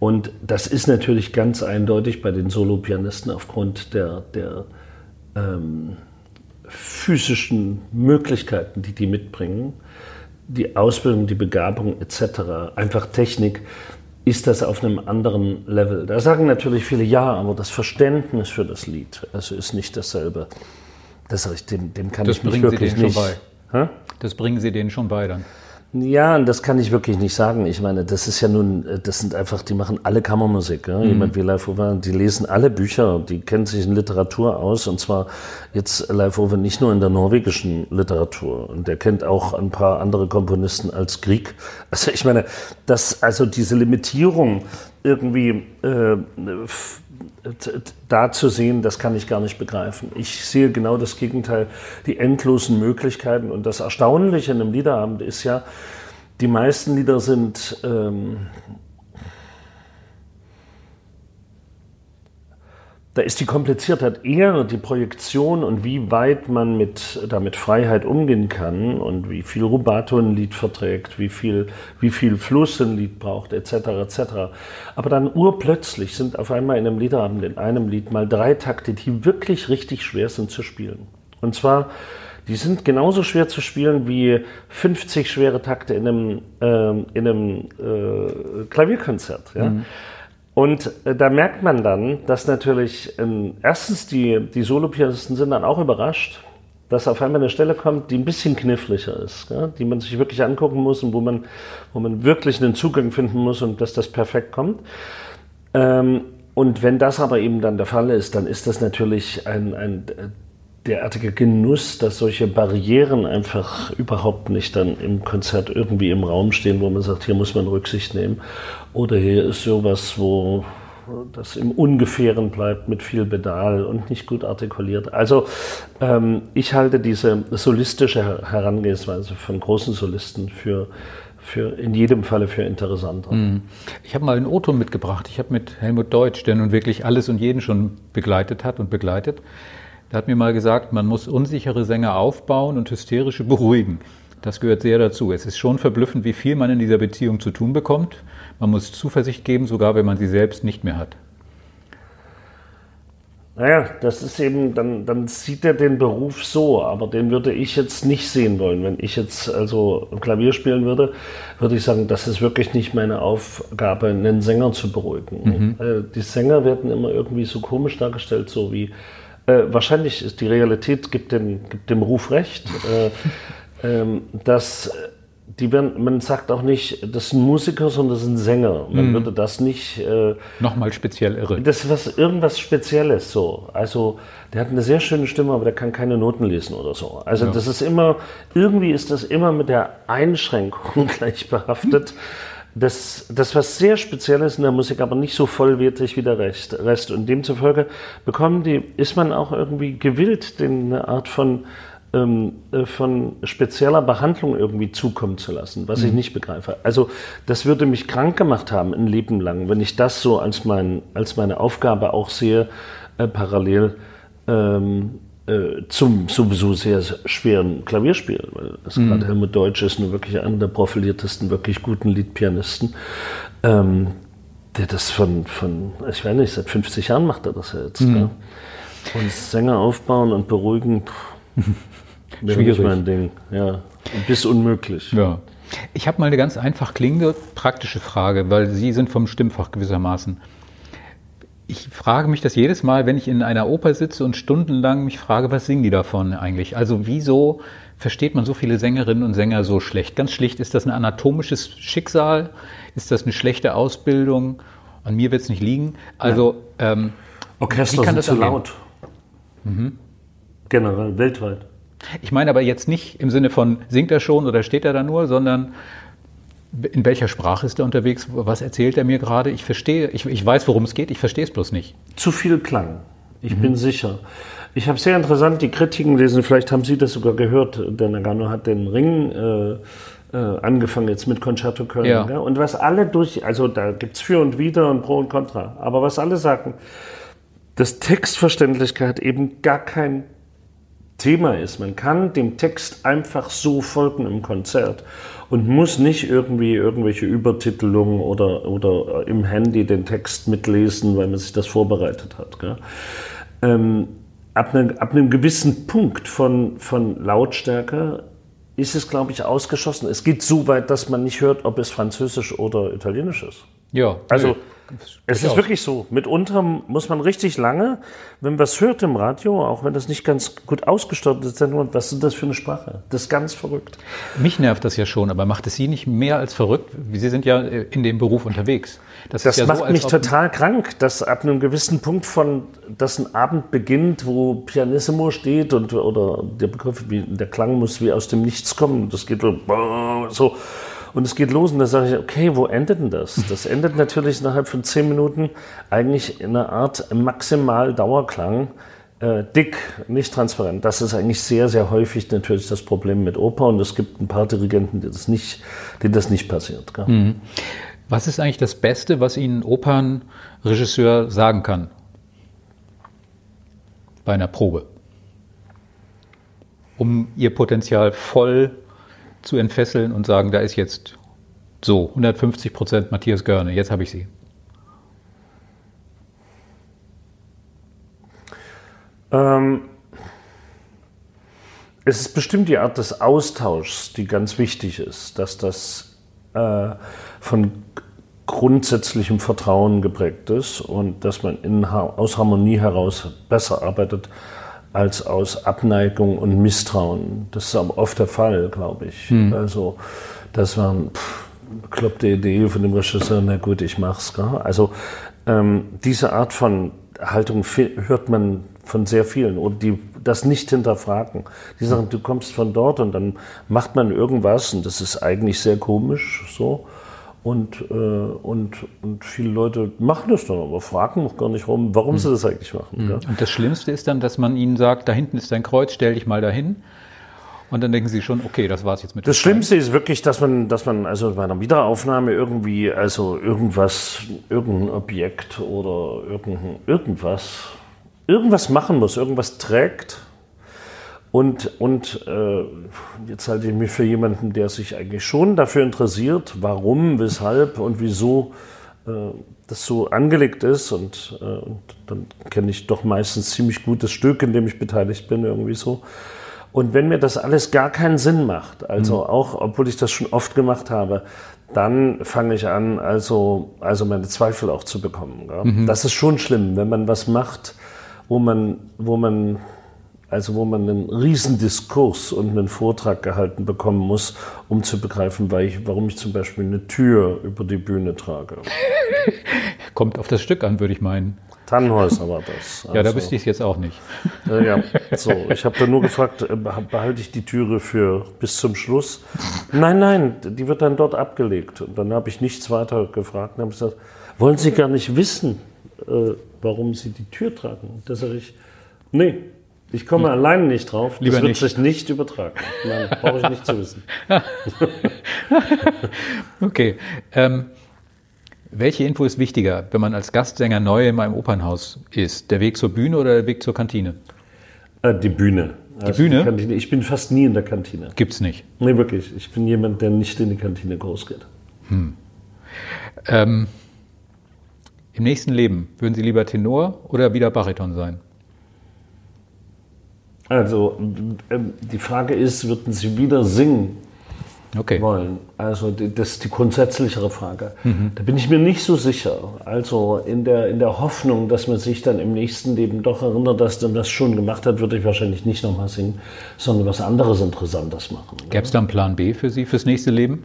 Und das ist natürlich ganz eindeutig bei den Solopianisten aufgrund der, der ähm, physischen Möglichkeiten, die die mitbringen, die Ausbildung, die Begabung etc., einfach Technik, ist das auf einem anderen Level. Da sagen natürlich viele ja, aber das Verständnis für das Lied also ist nicht dasselbe. Das, dem, dem kann das ich mich bringen wirklich Sie denen nicht. schon bei. Hä? Das bringen Sie denen schon bei dann. Ja, und das kann ich wirklich nicht sagen. Ich meine, das ist ja nun, äh, das sind einfach, die machen alle Kammermusik. Ja? Jemand wie Live Over, die lesen alle Bücher, die kennen sich in Literatur aus und zwar jetzt Live Over nicht nur in der norwegischen Literatur und der kennt auch ein paar andere Komponisten als Grieg. [LAUGHS] Also ich meine, dass also diese Limitierung irgendwie äh, da zu sehen, das kann ich gar nicht begreifen. Ich sehe genau das Gegenteil, die endlosen Möglichkeiten. Und das Erstaunliche in einem Liederabend ist ja, die meisten Lieder sind ähm, da ist die Kompliziertheit eher die Projektion und wie weit man mit, damit Freiheit umgehen kann und wie viel Rubato ein Lied verträgt, wie viel, wie viel Fluss ein Lied braucht, etc. etc. Aber dann urplötzlich sind auf einmal in einem Liederabend in einem Lied mal drei Takte, die wirklich richtig schwer sind zu spielen. Und zwar, die sind genauso schwer zu spielen wie 50 schwere Takte in einem, ähm, in einem äh, Klavierkonzert. Ja? Und äh, da merkt man dann, dass natürlich ähm, erstens die, die Solopianisten sind dann auch überrascht, dass auf einmal eine Stelle kommt, die ein bisschen kniffliger ist, ja, die man sich wirklich angucken muss und wo man, wo man wirklich einen Zugang finden muss und dass das perfekt kommt. Ähm, und wenn das aber eben dann der Fall ist, dann ist das natürlich ein, ein derartiger Genuss, dass solche Barrieren einfach überhaupt nicht dann im Konzert irgendwie im Raum stehen, wo man sagt, hier muss man Rücksicht nehmen. Oder hier ist sowas, wo das im Ungefähren bleibt mit viel Pedal und nicht gut artikuliert. Also ähm, ich halte diese solistische Her- Herangehensweise von großen Solisten für, für in jedem Falle für interessanter. Ich habe mal einen O-Ton mitgebracht. Ich habe mit Helmut Deutsch, der nun wirklich alles und jeden schon begleitet hat und begleitet. Der hat mir mal gesagt, man muss unsichere Sänger aufbauen und hysterische beruhigen. Das gehört sehr dazu. Es ist schon verblüffend, wie viel man in dieser Beziehung zu tun bekommt. Man muss Zuversicht geben, sogar wenn man sie selbst nicht mehr hat. Naja, das ist eben, dann, dann sieht er den Beruf so, aber den würde ich jetzt nicht sehen wollen. Wenn ich jetzt also Klavier spielen würde, würde ich sagen, das ist wirklich nicht meine Aufgabe, einen Sänger zu beruhigen. Äh, die Sänger werden immer irgendwie so komisch dargestellt, so wie, äh, wahrscheinlich ist die Realität, gibt dem, gibt dem Ruf recht, [LAUGHS] äh, ähm, dass die werden, man sagt auch nicht, das sind Musiker, sondern das sind Sänger. Man würde das nicht äh, Nochmal speziell irre. das ist was, irgendwas Spezielles so. Also der hat eine sehr schöne Stimme, aber der kann keine Noten lesen oder so. Also das ist immer, irgendwie ist das immer mit der Einschränkung [LAUGHS] gleich behaftet. Das, das was sehr Spezielles in der Musik, aber nicht so vollwertig wie der Rest. Rest. Und demzufolge bekommen die, ist man auch irgendwie gewillt, den eine Art von ähm, äh, von spezieller Behandlung irgendwie zukommen zu lassen, was ich nicht begreife. Also das würde mich krank gemacht haben ein Leben lang, wenn ich das so als, mein, als meine Aufgabe auch sehe, äh, parallel ähm, äh, zum sowieso sehr schweren Klavierspiel. Weil das gerade Helmut Deutsch ist nun wirklich einer der profiliertesten, wirklich guten Liedpianisten. Ähm, der das von, von, ich weiß nicht, seit 50 Jahren macht er das ja jetzt. Gell? Und Sänger aufbauen und beruhigen, pff, [LAUGHS] Schwierig. mein Ding. Ja, bis unmöglich. Ja. Ich habe mal eine ganz einfach klingende praktische Frage, weil Sie sind vom Stimmfach gewissermaßen. Ich frage mich das jedes Mal, wenn ich in einer Oper sitze und stundenlang mich frage, was singen die davon eigentlich? Also wieso versteht man so viele Sängerinnen und Sänger so schlecht? Ganz schlicht, ist das ein anatomisches Schicksal? Ist das eine schlechte Ausbildung? An mir wird es nicht liegen. Also ähm, Orchester sind das zu angehen? laut. Generell, weltweit. ich meine aber jetzt nicht im Sinne von singt er schon oder steht er da nur, sondern in welcher Sprache ist er unterwegs? Was erzählt er mir gerade? Ich verstehe, ich, ich weiß, worum es geht, ich verstehe es bloß nicht. Zu viel Klang. Ich bin sicher. Ich habe sehr interessant die Kritiken gelesen, vielleicht haben Sie das sogar gehört, der Nagano hat den Ring äh, äh, angefangen jetzt mit Concerto Köln. Ja. Gell? Und was alle durch, also da gibt es für und wider und pro und contra, aber was alle sagen, dass Textverständlichkeit eben gar kein Thema ist. Man kann dem Text einfach so folgen im Konzert und muss nicht irgendwie irgendwelche Übertitelungen oder, oder im Handy den Text mitlesen, weil man sich das vorbereitet hat. Ähm, ab, ne, ab einem gewissen Punkt von, von Lautstärke ist es, glaube ich, ausgeschlossen. Es geht so weit, dass man nicht hört, ob es Französisch oder Italienisch ist. Ja, Also nö. Es ist wirklich so. Mitunter muss man richtig lange, wenn man was hört im Radio, auch wenn das nicht ganz gut ausgestattet ist, dann, was ist das für eine Sprache? Das ist ganz verrückt. Mich nervt das ja schon, aber macht es Sie nicht mehr als verrückt? Sie sind ja äh, in dem Beruf unterwegs. Das ist ja macht so, mich total krank, dass ab einem gewissen Punkt von, dass ein Abend beginnt, wo Pianissimo steht und oder der Begriff, wie, der Klang muss wie aus dem Nichts kommen. Das geht so und es geht los und dann sage ich, okay, wo endet denn das? Das endet natürlich innerhalb von zehn Minuten eigentlich in einer Art maximal Dauerklang. Äh, dick, nicht transparent. Das ist eigentlich sehr, sehr häufig natürlich das Problem mit Oper und es gibt ein paar Dirigenten, die das nicht, denen das nicht passiert. Gell? Was ist eigentlich das Beste, was Ihnen Opernregisseur sagen kann? Bei einer Probe. Um Ihr Potenzial voll zu entfesseln und sagen, da ist jetzt so 150 Prozent Matthias Görne, jetzt habe ich Sie. Ähm, es ist bestimmt die Art des Austauschs, die ganz wichtig ist, dass das äh, von grundsätzlichem Vertrauen geprägt ist und dass man in, aus Harmonie heraus besser arbeitet als aus Abneigung und Misstrauen. Das ist aber oft der Fall, glaube ich. Also, das war eine pff, bekloppte Idee von dem Regisseur, na gut, ich mach's. Gell? Also, ähm, diese Art von Haltung hört man von sehr vielen und die das nicht hinterfragen. Die sagen, du kommst von dort und dann macht man irgendwas und das ist eigentlich sehr komisch so. Und, äh, und, und viele Leute machen das dann, aber fragen noch gar nicht rum, warum sie das eigentlich machen. gell? Und das Schlimmste ist dann, dass man Ihnen sagt, da hinten ist dein Kreuz, stell dich mal dahin. Und dann denken Sie schon, okay, das war's jetzt mit Das Schlimmste ist wirklich, dass man, dass man also bei einer Wiederaufnahme irgendwie, also irgendwas, irgendein Objekt oder irgendein, irgendwas, irgendwas machen muss, irgendwas trägt. Und, und äh, jetzt halte ich mich für jemanden, der sich eigentlich schon dafür interessiert, warum, weshalb und wieso äh, das so angelegt ist. Und, äh, und dann kenne ich doch meistens ziemlich gut das Stück, in dem ich beteiligt bin, irgendwie so. Und wenn mir das alles gar keinen Sinn macht, also auch, obwohl ich das schon oft gemacht habe, dann fange ich an, also, also meine Zweifel auch zu bekommen. Gell? Das ist schon schlimm, wenn man was macht, wo man, wo man, also wo man einen riesen Diskurs und einen Vortrag gehalten bekommen muss, um zu begreifen, ich, warum ich zum Beispiel eine Tür über die Bühne trage. [LAUGHS] Kommt auf das Stück an, würde ich meinen. Tannhäuser war das. Ja, da Also- wüsste ich es jetzt auch nicht. Ja, ja. so. Ich habe da nur gefragt, äh, beh- behalte ich die Türe für bis zum Schluss? Nein, nein, die wird dann dort abgelegt. Und dann habe ich nichts weiter gefragt und habe gesagt, wollen Sie gar nicht wissen, äh, warum Sie die Tür tragen? Da sage ich, nee, ich komme alleine nicht drauf. Lieber das wird nicht. sich nicht übertragen. Nein, brauche ich nicht zu wissen. [LAUGHS] Okay. Ähm, welche Info ist wichtiger, wenn man als Gastsänger neu in einem Opernhaus ist? Der Weg zur Bühne oder der Weg zur Kantine? Äh, die Bühne. Also Bühne? Kantine. Ich bin fast nie in der Kantine. Gibt's nicht. Nee, wirklich. Ich bin jemand, der nicht in die Kantine groß geht. Ähm, Im nächsten Leben würden Sie lieber Tenor oder wieder Bariton sein? Also, ähm, die Frage ist, würden Sie wieder singen? Okay. wollen. Also das ist die grundsätzlichere Frage. Da bin ich mir nicht so sicher. Also in der, in der Hoffnung, dass man sich dann im nächsten Leben doch erinnert, dass man das schon gemacht hat, würde ich wahrscheinlich nicht nochmal singen, sondern was anderes Interessantes machen. Gäbe es da einen Plan B für Sie fürs nächste Leben?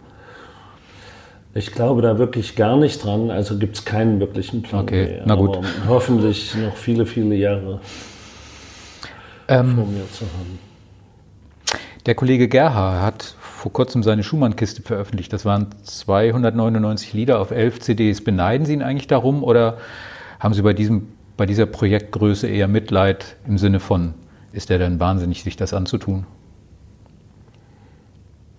Ich glaube da wirklich gar nicht dran. Also gibt es keinen wirklichen Plan. Okay, B. na gut. Hoffentlich noch viele, viele Jahre Ähm, vor mir zu haben. Der Kollege Gerhard hat vor kurzem seine Schumann-Kiste veröffentlicht. Das waren 299 Lieder auf 11 CDs. Beneiden Sie ihn eigentlich darum oder haben Sie bei, diesem, bei dieser Projektgröße eher Mitleid im Sinne von, ist der dann wahnsinnig, sich das anzutun?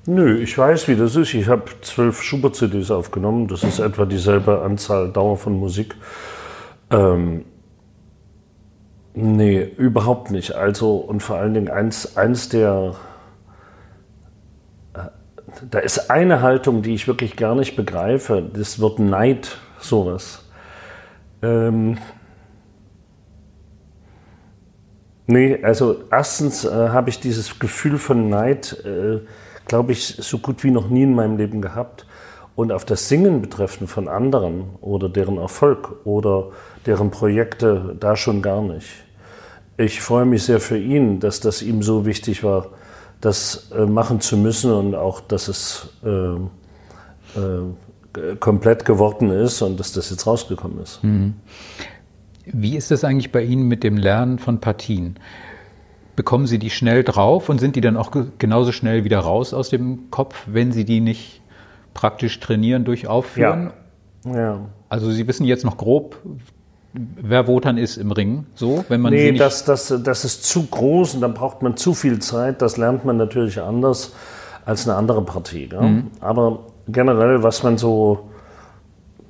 Nö, ich weiß, wie das ist. Ich habe zwölf Schubert-CDs aufgenommen. Das ist etwa dieselbe Anzahl Dauer von Musik. Ähm, nee, überhaupt nicht. Also, und vor allen Dingen eins, eins der. Äh, da ist eine Haltung, die ich wirklich gar nicht begreife. Das wird Neid, sowas. Ähm, nee, also erstens äh, habe ich dieses Gefühl von Neid. Äh, glaube ich, so gut wie noch nie in meinem Leben gehabt. Und auf das Singen betreffend von anderen oder deren Erfolg oder deren Projekte da schon gar nicht. Ich freue mich sehr für ihn, dass das ihm so wichtig war, das äh, machen zu müssen und auch, dass es äh, äh, komplett geworden ist und dass das jetzt rausgekommen ist. Mhm. Wie ist es eigentlich bei Ihnen mit dem Lernen von Partien? bekommen Sie die schnell drauf und sind die dann auch genauso schnell wieder raus aus dem Kopf, wenn Sie die nicht praktisch trainieren durch Aufführen? Ja. ja. Also Sie wissen jetzt noch grob, wer Wotan ist im Ring, so, wenn man Nee, das, das, das ist zu groß und dann braucht man zu viel Zeit. Das lernt man natürlich anders als eine andere Partie. Mhm. Aber generell, was man so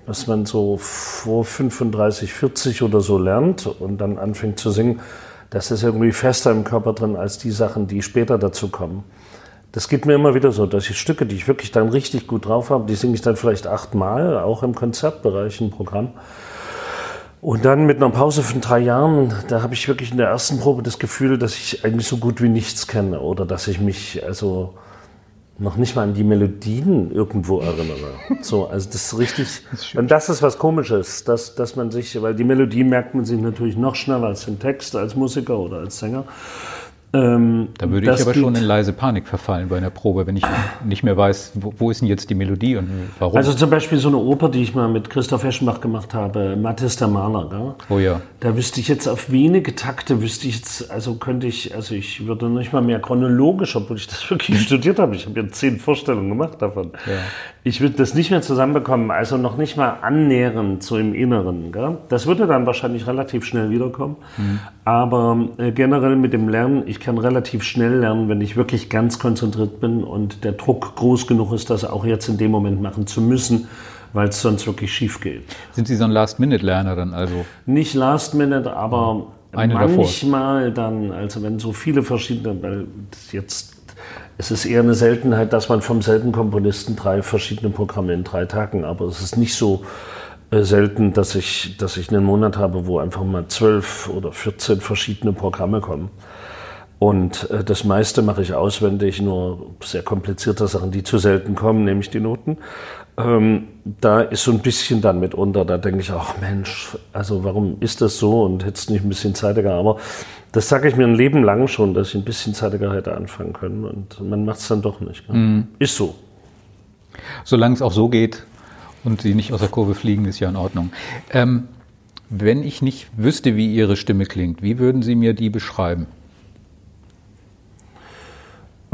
was man so vor 35, 40 oder so lernt und dann anfängt zu singen, das ist irgendwie fester im Körper drin als die Sachen, die später dazu kommen. Das geht mir immer wieder so, dass ich Stücke, die ich wirklich dann richtig gut drauf habe, die singe ich dann vielleicht achtmal, auch im Konzertbereich, im Programm. Und dann mit einer Pause von drei Jahren, da habe ich wirklich in der ersten Probe das Gefühl, dass ich eigentlich so gut wie nichts kenne oder dass ich mich also noch nicht mal an die Melodien irgendwo erinnere. So, also das ist richtig. [LAUGHS] Das und das ist was Komisches, dass, dass man sich, weil die Melodie merkt man sich natürlich noch schneller als den Text, als Musiker oder als Sänger. Ähm, da würde ich aber schon in leise Panik verfallen bei einer Probe, wenn ich nicht mehr weiß, wo, wo, ist denn jetzt die Melodie und warum. Also zum Beispiel so eine Oper, die ich mal mit Christoph Eschenbach gemacht habe, Mathis der Maler. Gell? Oh ja. Da wüsste ich jetzt auf wenige Takte, wüsste ich jetzt, also könnte ich, also ich würde nicht mal mehr chronologisch, obwohl ich das [LAUGHS] wirklich studiert habe. Ich habe ja zehn Vorstellungen gemacht davon. Ja. Ich würde das nicht mehr zusammenbekommen, also noch nicht mal annähernd so im Inneren. Gell? Das würde dann wahrscheinlich relativ schnell wiederkommen. Mhm. Aber äh, generell mit dem Lernen, ich kann relativ schnell lernen, wenn ich wirklich ganz konzentriert bin und der Druck groß genug ist, das auch jetzt in dem Moment machen zu müssen, weil es sonst wirklich schief geht. Sind Sie so ein Last-Minute-Lerner dann also? Nicht Last-Minute, aber Eine manchmal davor. dann, also wenn so viele verschiedene, weil jetzt es ist eher eine Seltenheit, dass man vom selben Komponisten drei verschiedene Programme in drei Tagen, aber es ist nicht so äh, selten, dass ich, dass ich einen Monat habe, wo einfach mal zwölf oder 14 verschiedene Programme kommen. Und äh, das meiste mache ich auswendig, nur sehr komplizierte Sachen, die zu selten kommen, nämlich die Noten. Ähm, da ist so ein bisschen dann mitunter, da denke ich auch, Mensch, also warum ist das so und hätte es nicht ein bisschen zeitiger? Aber das sage ich mir ein Leben lang schon, dass ich ein bisschen zeitiger hätte anfangen können und man macht es dann doch nicht. Mhm. Ist so. Solange es auch so geht und Sie nicht aus der Kurve fliegen, ist ja in Ordnung. Ähm, wenn ich nicht wüsste, wie Ihre Stimme klingt, wie würden Sie mir die beschreiben?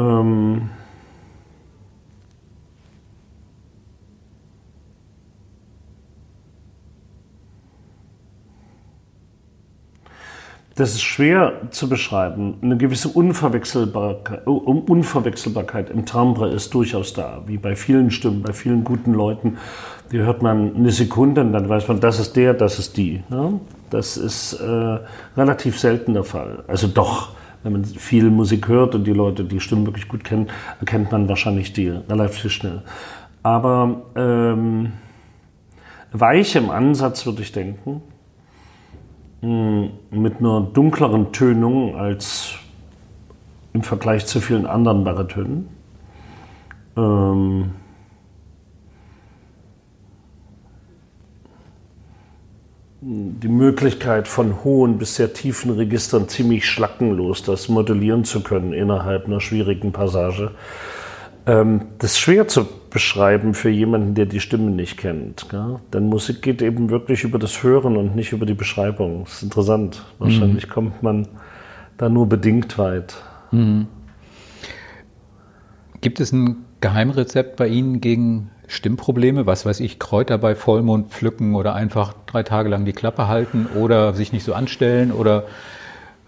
Ähm Das ist schwer zu beschreiben. Eine gewisse Unverwechselbarkeit, Unverwechselbarkeit im Timbre ist durchaus da, wie bei vielen Stimmen, bei vielen guten Leuten. Die hört man eine Sekunde und dann weiß man, das ist der, das ist die. Ne? Das ist äh, relativ selten der Fall. Also doch, wenn man viel Musik hört und die Leute die Stimmen wirklich gut kennen, erkennt man wahrscheinlich die relativ schnell. Aber ähm, weich im Ansatz würde ich denken, hm, mit einer dunkleren Tönung als im Vergleich zu vielen anderen Baritönen. Ähm, die Möglichkeit von hohen bis sehr tiefen Registern ziemlich schlackenlos das modellieren zu können innerhalb einer schwierigen Passage. Ähm, das ist schwer zu beschreiben für jemanden, der die Stimme nicht kennt. Gell? Denn Musik geht eben wirklich über das Hören und nicht über die Beschreibung. Das ist interessant. Wahrscheinlich mhm. kommt man da nur bedingt weit. Mhm. Gibt es ein Geheimrezept bei Ihnen gegen Stimmprobleme? Was weiß ich, Kräuter bei Vollmond pflücken oder einfach drei Tage lang die Klappe halten oder sich nicht so anstellen? Oder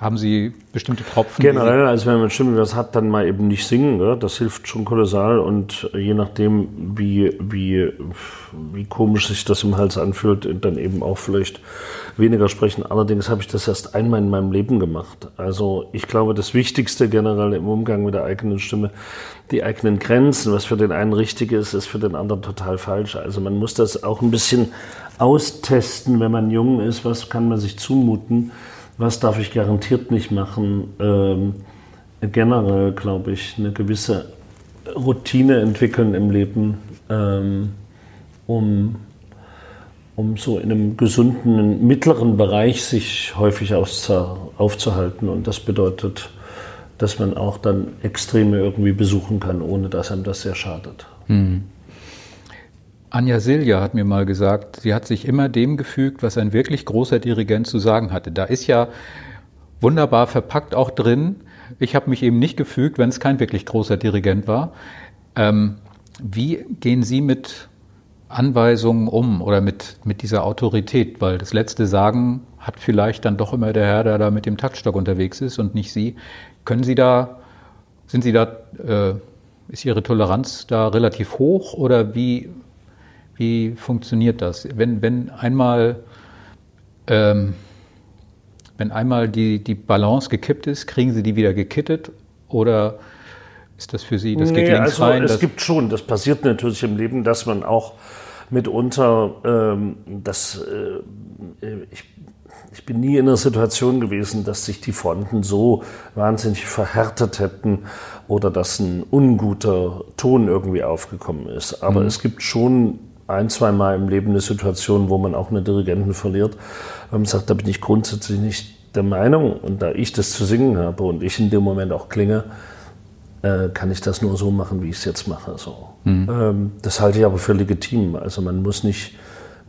haben Sie bestimmte Tropfen? Generell, also wenn man Stimme was hat, dann mal eben nicht singen. Ne? Das hilft schon kolossal und je nachdem, wie, wie, wie komisch sich das im Hals anfühlt, dann eben auch vielleicht weniger sprechen. Allerdings habe ich das erst einmal in meinem Leben gemacht. Also ich glaube, das Wichtigste generell im Umgang mit der eigenen Stimme, die eigenen Grenzen, was für den einen richtig ist, ist für den anderen total falsch. Also man muss das auch ein bisschen austesten, wenn man jung ist, was kann man sich zumuten was darf ich garantiert nicht machen. Ähm, generell, glaube ich, eine gewisse Routine entwickeln im Leben, ähm, um, um so in einem gesunden mittleren Bereich sich häufig aufzuhalten. Und das bedeutet, dass man auch dann Extreme irgendwie besuchen kann, ohne dass einem das sehr schadet. Mhm. Anja Silja hat mir mal gesagt, sie hat sich immer dem gefügt, was ein wirklich großer Dirigent zu sagen hatte. Da ist ja wunderbar verpackt auch drin. Ich habe mich eben nicht gefügt, wenn es kein wirklich großer Dirigent war. Ähm, wie gehen Sie mit Anweisungen um oder mit, mit dieser Autorität? Weil das letzte Sagen hat vielleicht dann doch immer der Herr, der da mit dem Taktstock unterwegs ist und nicht Sie. Können Sie da, sind Sie da, äh, ist Ihre Toleranz da relativ hoch oder wie, wie funktioniert das? Wenn, wenn einmal, ähm, wenn einmal die, die Balance gekippt ist, kriegen Sie die wieder gekittet oder ist das für Sie, das geht nee, links also rein? Es gibt schon, das passiert natürlich im Leben, dass man auch mitunter, ähm, das, äh, ich, ich bin nie in einer Situation gewesen, dass sich die Fronten so wahnsinnig verhärtet hätten oder dass ein unguter Ton irgendwie aufgekommen ist. Aber mhm. es gibt schon ein, zwei Mal im Leben eine Situation, wo man auch einen Dirigenten verliert, man sagt, da bin ich grundsätzlich nicht der Meinung und da ich das zu singen habe und ich in dem Moment auch klinge, äh, kann ich das nur so machen, wie ich es jetzt mache. So. Mhm. Ähm, das halte ich aber für legitim. Also man muss nicht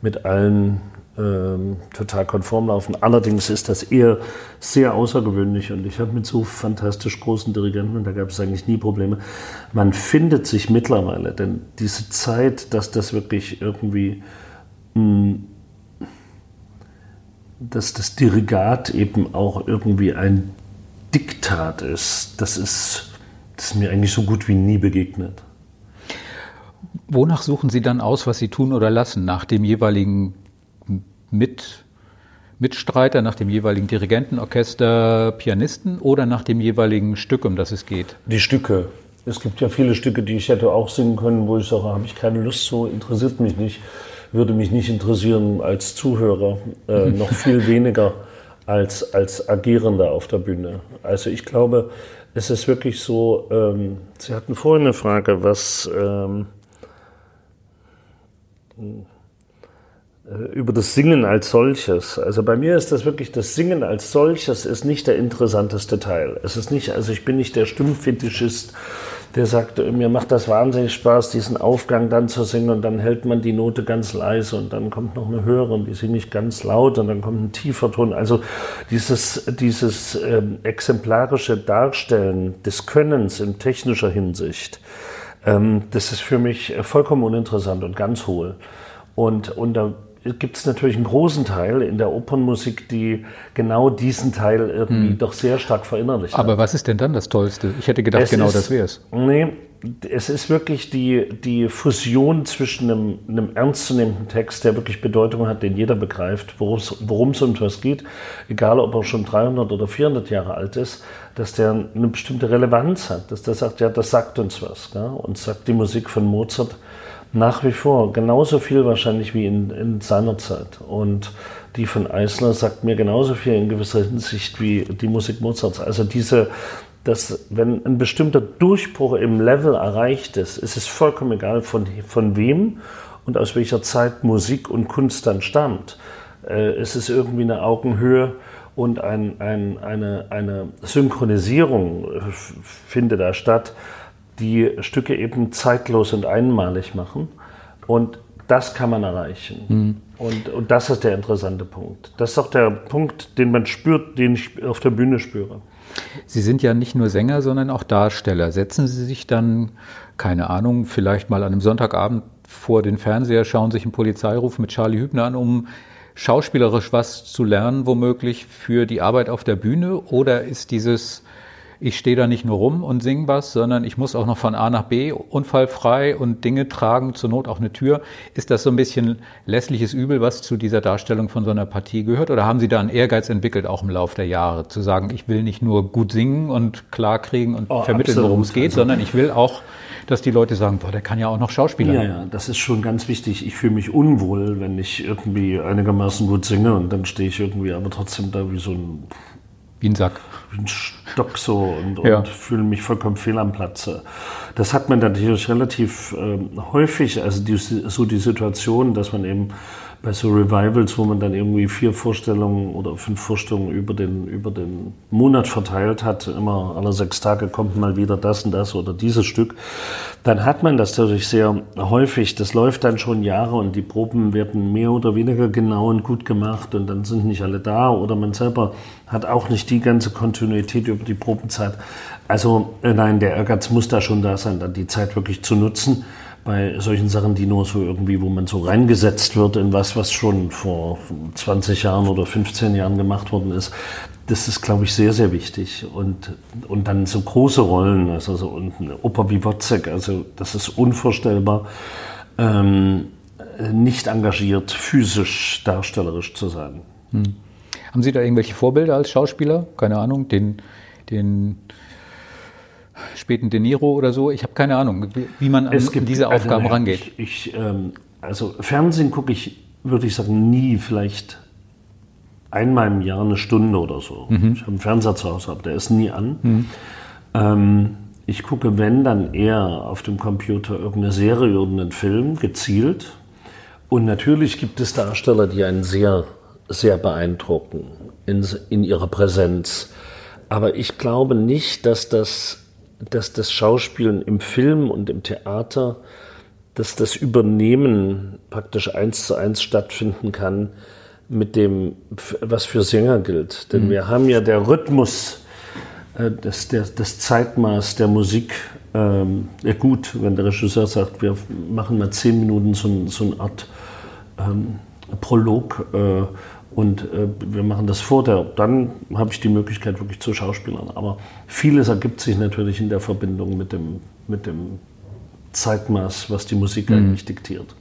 mit allen ähm, total konform laufen. Allerdings ist das eher sehr außergewöhnlich und ich habe mit so fantastisch großen Dirigenten, und da gab es eigentlich nie Probleme, man findet sich mittlerweile, denn diese Zeit, dass das wirklich irgendwie, mh, hm, dass das Dirigat eben auch irgendwie ein Diktat ist, das ist, das ist mir eigentlich so gut wie nie begegnet. Wonach suchen Sie dann aus, was Sie tun oder lassen, nach dem jeweiligen mit Mitstreiter nach dem jeweiligen Dirigenten, Orchester, Pianisten oder nach dem jeweiligen Stück, um das es geht? Die Stücke. Es gibt ja viele Stücke, die ich hätte auch singen können, wo ich sage, habe ich keine Lust zu, interessiert mich nicht, würde mich nicht interessieren als Zuhörer, äh, [LAUGHS] noch viel weniger als, als Agierender auf der Bühne. Also ich glaube, es ist wirklich so, ähm, Sie hatten vorhin eine Frage, was... Ähm, äh, über das Singen als solches. Also bei mir ist das wirklich, das Singen als solches ist nicht der interessanteste Teil. Es ist nicht, also ich bin nicht der Stimmfetischist, der sagt, mir macht das wahnsinnig Spaß, diesen Aufgang dann zu singen und dann hält man die Note ganz leise und dann kommt noch eine höhere und die singe ich ganz laut und dann kommt ein tiefer Ton. Also dieses, dieses ähm, exemplarische Darstellen des Könnens in technischer Hinsicht, ähm, das ist für mich vollkommen uninteressant und ganz hohl. Und, da gibt es natürlich einen großen Teil in der Opernmusik, die genau diesen Teil irgendwie hm. doch sehr stark verinnerlicht Aber hat. was ist denn dann das Tollste? Ich hätte gedacht, es genau ist, das wäre es. Nee, es ist wirklich die, die Fusion zwischen einem, einem ernstzunehmenden Text, der wirklich Bedeutung hat, den jeder begreift, worum es um was geht, egal ob er schon 300 oder 400 Jahre alt ist, dass der eine bestimmte Relevanz hat, dass der sagt, ja, das sagt uns was. Gell? Und sagt die Musik von Mozart, nach wie vor genauso viel wahrscheinlich wie in, in seiner Zeit. Und die von Eisler sagt mir genauso viel in gewisser Hinsicht wie die Musik Mozarts. Also diese, dass wenn ein bestimmter Durchbruch im Level erreicht ist, ist es vollkommen egal von, von wem und aus welcher Zeit Musik und Kunst dann stammt. Äh, es ist irgendwie eine Augenhöhe und ein, ein, eine, eine Synchronisierung äh, findet da statt die Stücke eben zeitlos und einmalig machen. Und das kann man erreichen. Mhm. Und, und das ist der interessante Punkt. Das ist auch der Punkt, den man spürt, den ich auf der Bühne spüre. Sie sind ja nicht nur Sänger, sondern auch Darsteller. Setzen Sie sich dann, keine Ahnung, vielleicht mal an einem Sonntagabend vor den Fernseher, schauen sich einen Polizeiruf mit Charlie Hübner an, um schauspielerisch was zu lernen, womöglich für die Arbeit auf der Bühne? Oder ist dieses ich stehe da nicht nur rum und singe was, sondern ich muss auch noch von A nach B unfallfrei und Dinge tragen, zur Not auch eine Tür. Ist das so ein bisschen lässliches Übel, was zu dieser Darstellung von so einer Partie gehört? Oder haben Sie da einen Ehrgeiz entwickelt, auch im Laufe der Jahre, zu sagen, ich will nicht nur gut singen und klar kriegen und oh, vermitteln, worum es geht, also, sondern ich will auch, dass die Leute sagen, boah, der kann ja auch noch Schauspieler. Ja, ja, das ist schon ganz wichtig. Ich fühle mich unwohl, wenn ich irgendwie einigermaßen gut singe und dann stehe ich irgendwie aber trotzdem da wie so ein wie ein Sack. Wie ein Stock so und, ja. und fühle mich vollkommen fehl am Platze. Das hat man natürlich relativ äh, häufig, also die, so die Situation, dass man eben bei so Revivals, wo man dann irgendwie vier Vorstellungen oder fünf Vorstellungen über den, über den Monat verteilt hat, immer alle sechs Tage kommt mal wieder das und das oder dieses Stück, dann hat man das natürlich sehr häufig. Das läuft dann schon Jahre und die Proben werden mehr oder weniger genau und gut gemacht und dann sind nicht alle da oder man selber hat auch nicht die ganze Kontinuität über die Probenzeit. Also äh, nein, der Ehrgeiz muss da schon da sein, dann die Zeit wirklich zu nutzen bei solchen Sachen, die nur so irgendwie, wo man so reingesetzt wird in was, was schon vor 20 Jahren oder 15 Jahren gemacht worden ist, das ist, glaube ich, sehr, sehr wichtig. Und, und dann so große Rollen, also so eine Oper wie Wozzeck, also das ist unvorstellbar, ähm, nicht engagiert, physisch, darstellerisch zu sein. Hm. Haben Sie da irgendwelche Vorbilder als Schauspieler? Keine Ahnung, den, den späten De Niro oder so. Ich habe keine Ahnung, wie man an gibt, diese also, Aufgaben also, rangeht. Ich, ich, ähm, also Fernsehen gucke ich, würde ich sagen, nie, vielleicht einmal im Jahr eine Stunde oder so. Mhm. Ich habe einen Fernseher zu Hause, aber der ist nie an. Mhm. Ähm, ich gucke, wenn, dann eher auf dem Computer irgendeine Serie oder einen Film, gezielt. Und natürlich gibt es Darsteller, die einen sehr, sehr beeindrucken in, in ihrer Präsenz. Aber ich glaube nicht, dass das dass das Schauspielen im Film und im Theater, dass das Übernehmen praktisch eins zu eins stattfinden kann mit dem, was für Sänger gilt. Denn mhm. wir haben ja der Rhythmus, äh, das, der, das Zeitmaß der Musik, ähm, ja gut, wenn der Regisseur sagt, wir machen mal zehn Minuten so, so eine Art ähm, Prolog äh, und äh, wir machen das vor der, dann habe ich die Möglichkeit wirklich zu Schauspielern. Aber vieles ergibt sich natürlich in der Verbindung mit dem, mit dem Zeitmaß, was die Musik mhm. eigentlich diktiert.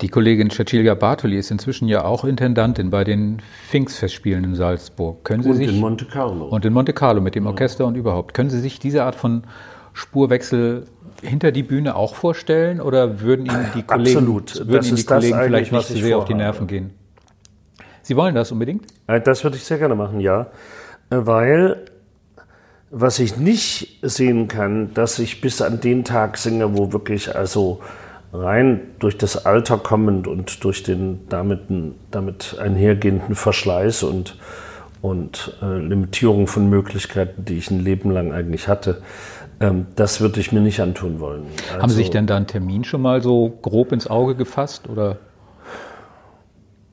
Die Kollegin Cecilia Bartoli ist inzwischen ja auch Intendantin bei den Pfingstfestspielen in Salzburg. Können Sie und sich, in Monte Carlo. Und in Monte Carlo mit dem Orchester ja. und überhaupt. Können Sie sich diese Art von Spurwechsel hinter die Bühne auch vorstellen oder würden Ihnen die Kollegen, Absolut. Würden Ihnen die Kollegen vielleicht nicht so sehr auf die Nerven gehen? Sie wollen das unbedingt? Äh, das würde ich sehr gerne machen, ja. Äh, weil was ich nicht sehen kann, dass ich bis an den Tag singe, wo wirklich also rein durch das Alter kommend und durch den damit, damit einhergehenden Verschleiß und, und äh, Limitierung von Möglichkeiten, die ich ein Leben lang eigentlich hatte, das würde ich mir nicht antun wollen. Also, Haben Sie sich also denn da einen Termin schon mal so grob ins Auge gefasst? Oder?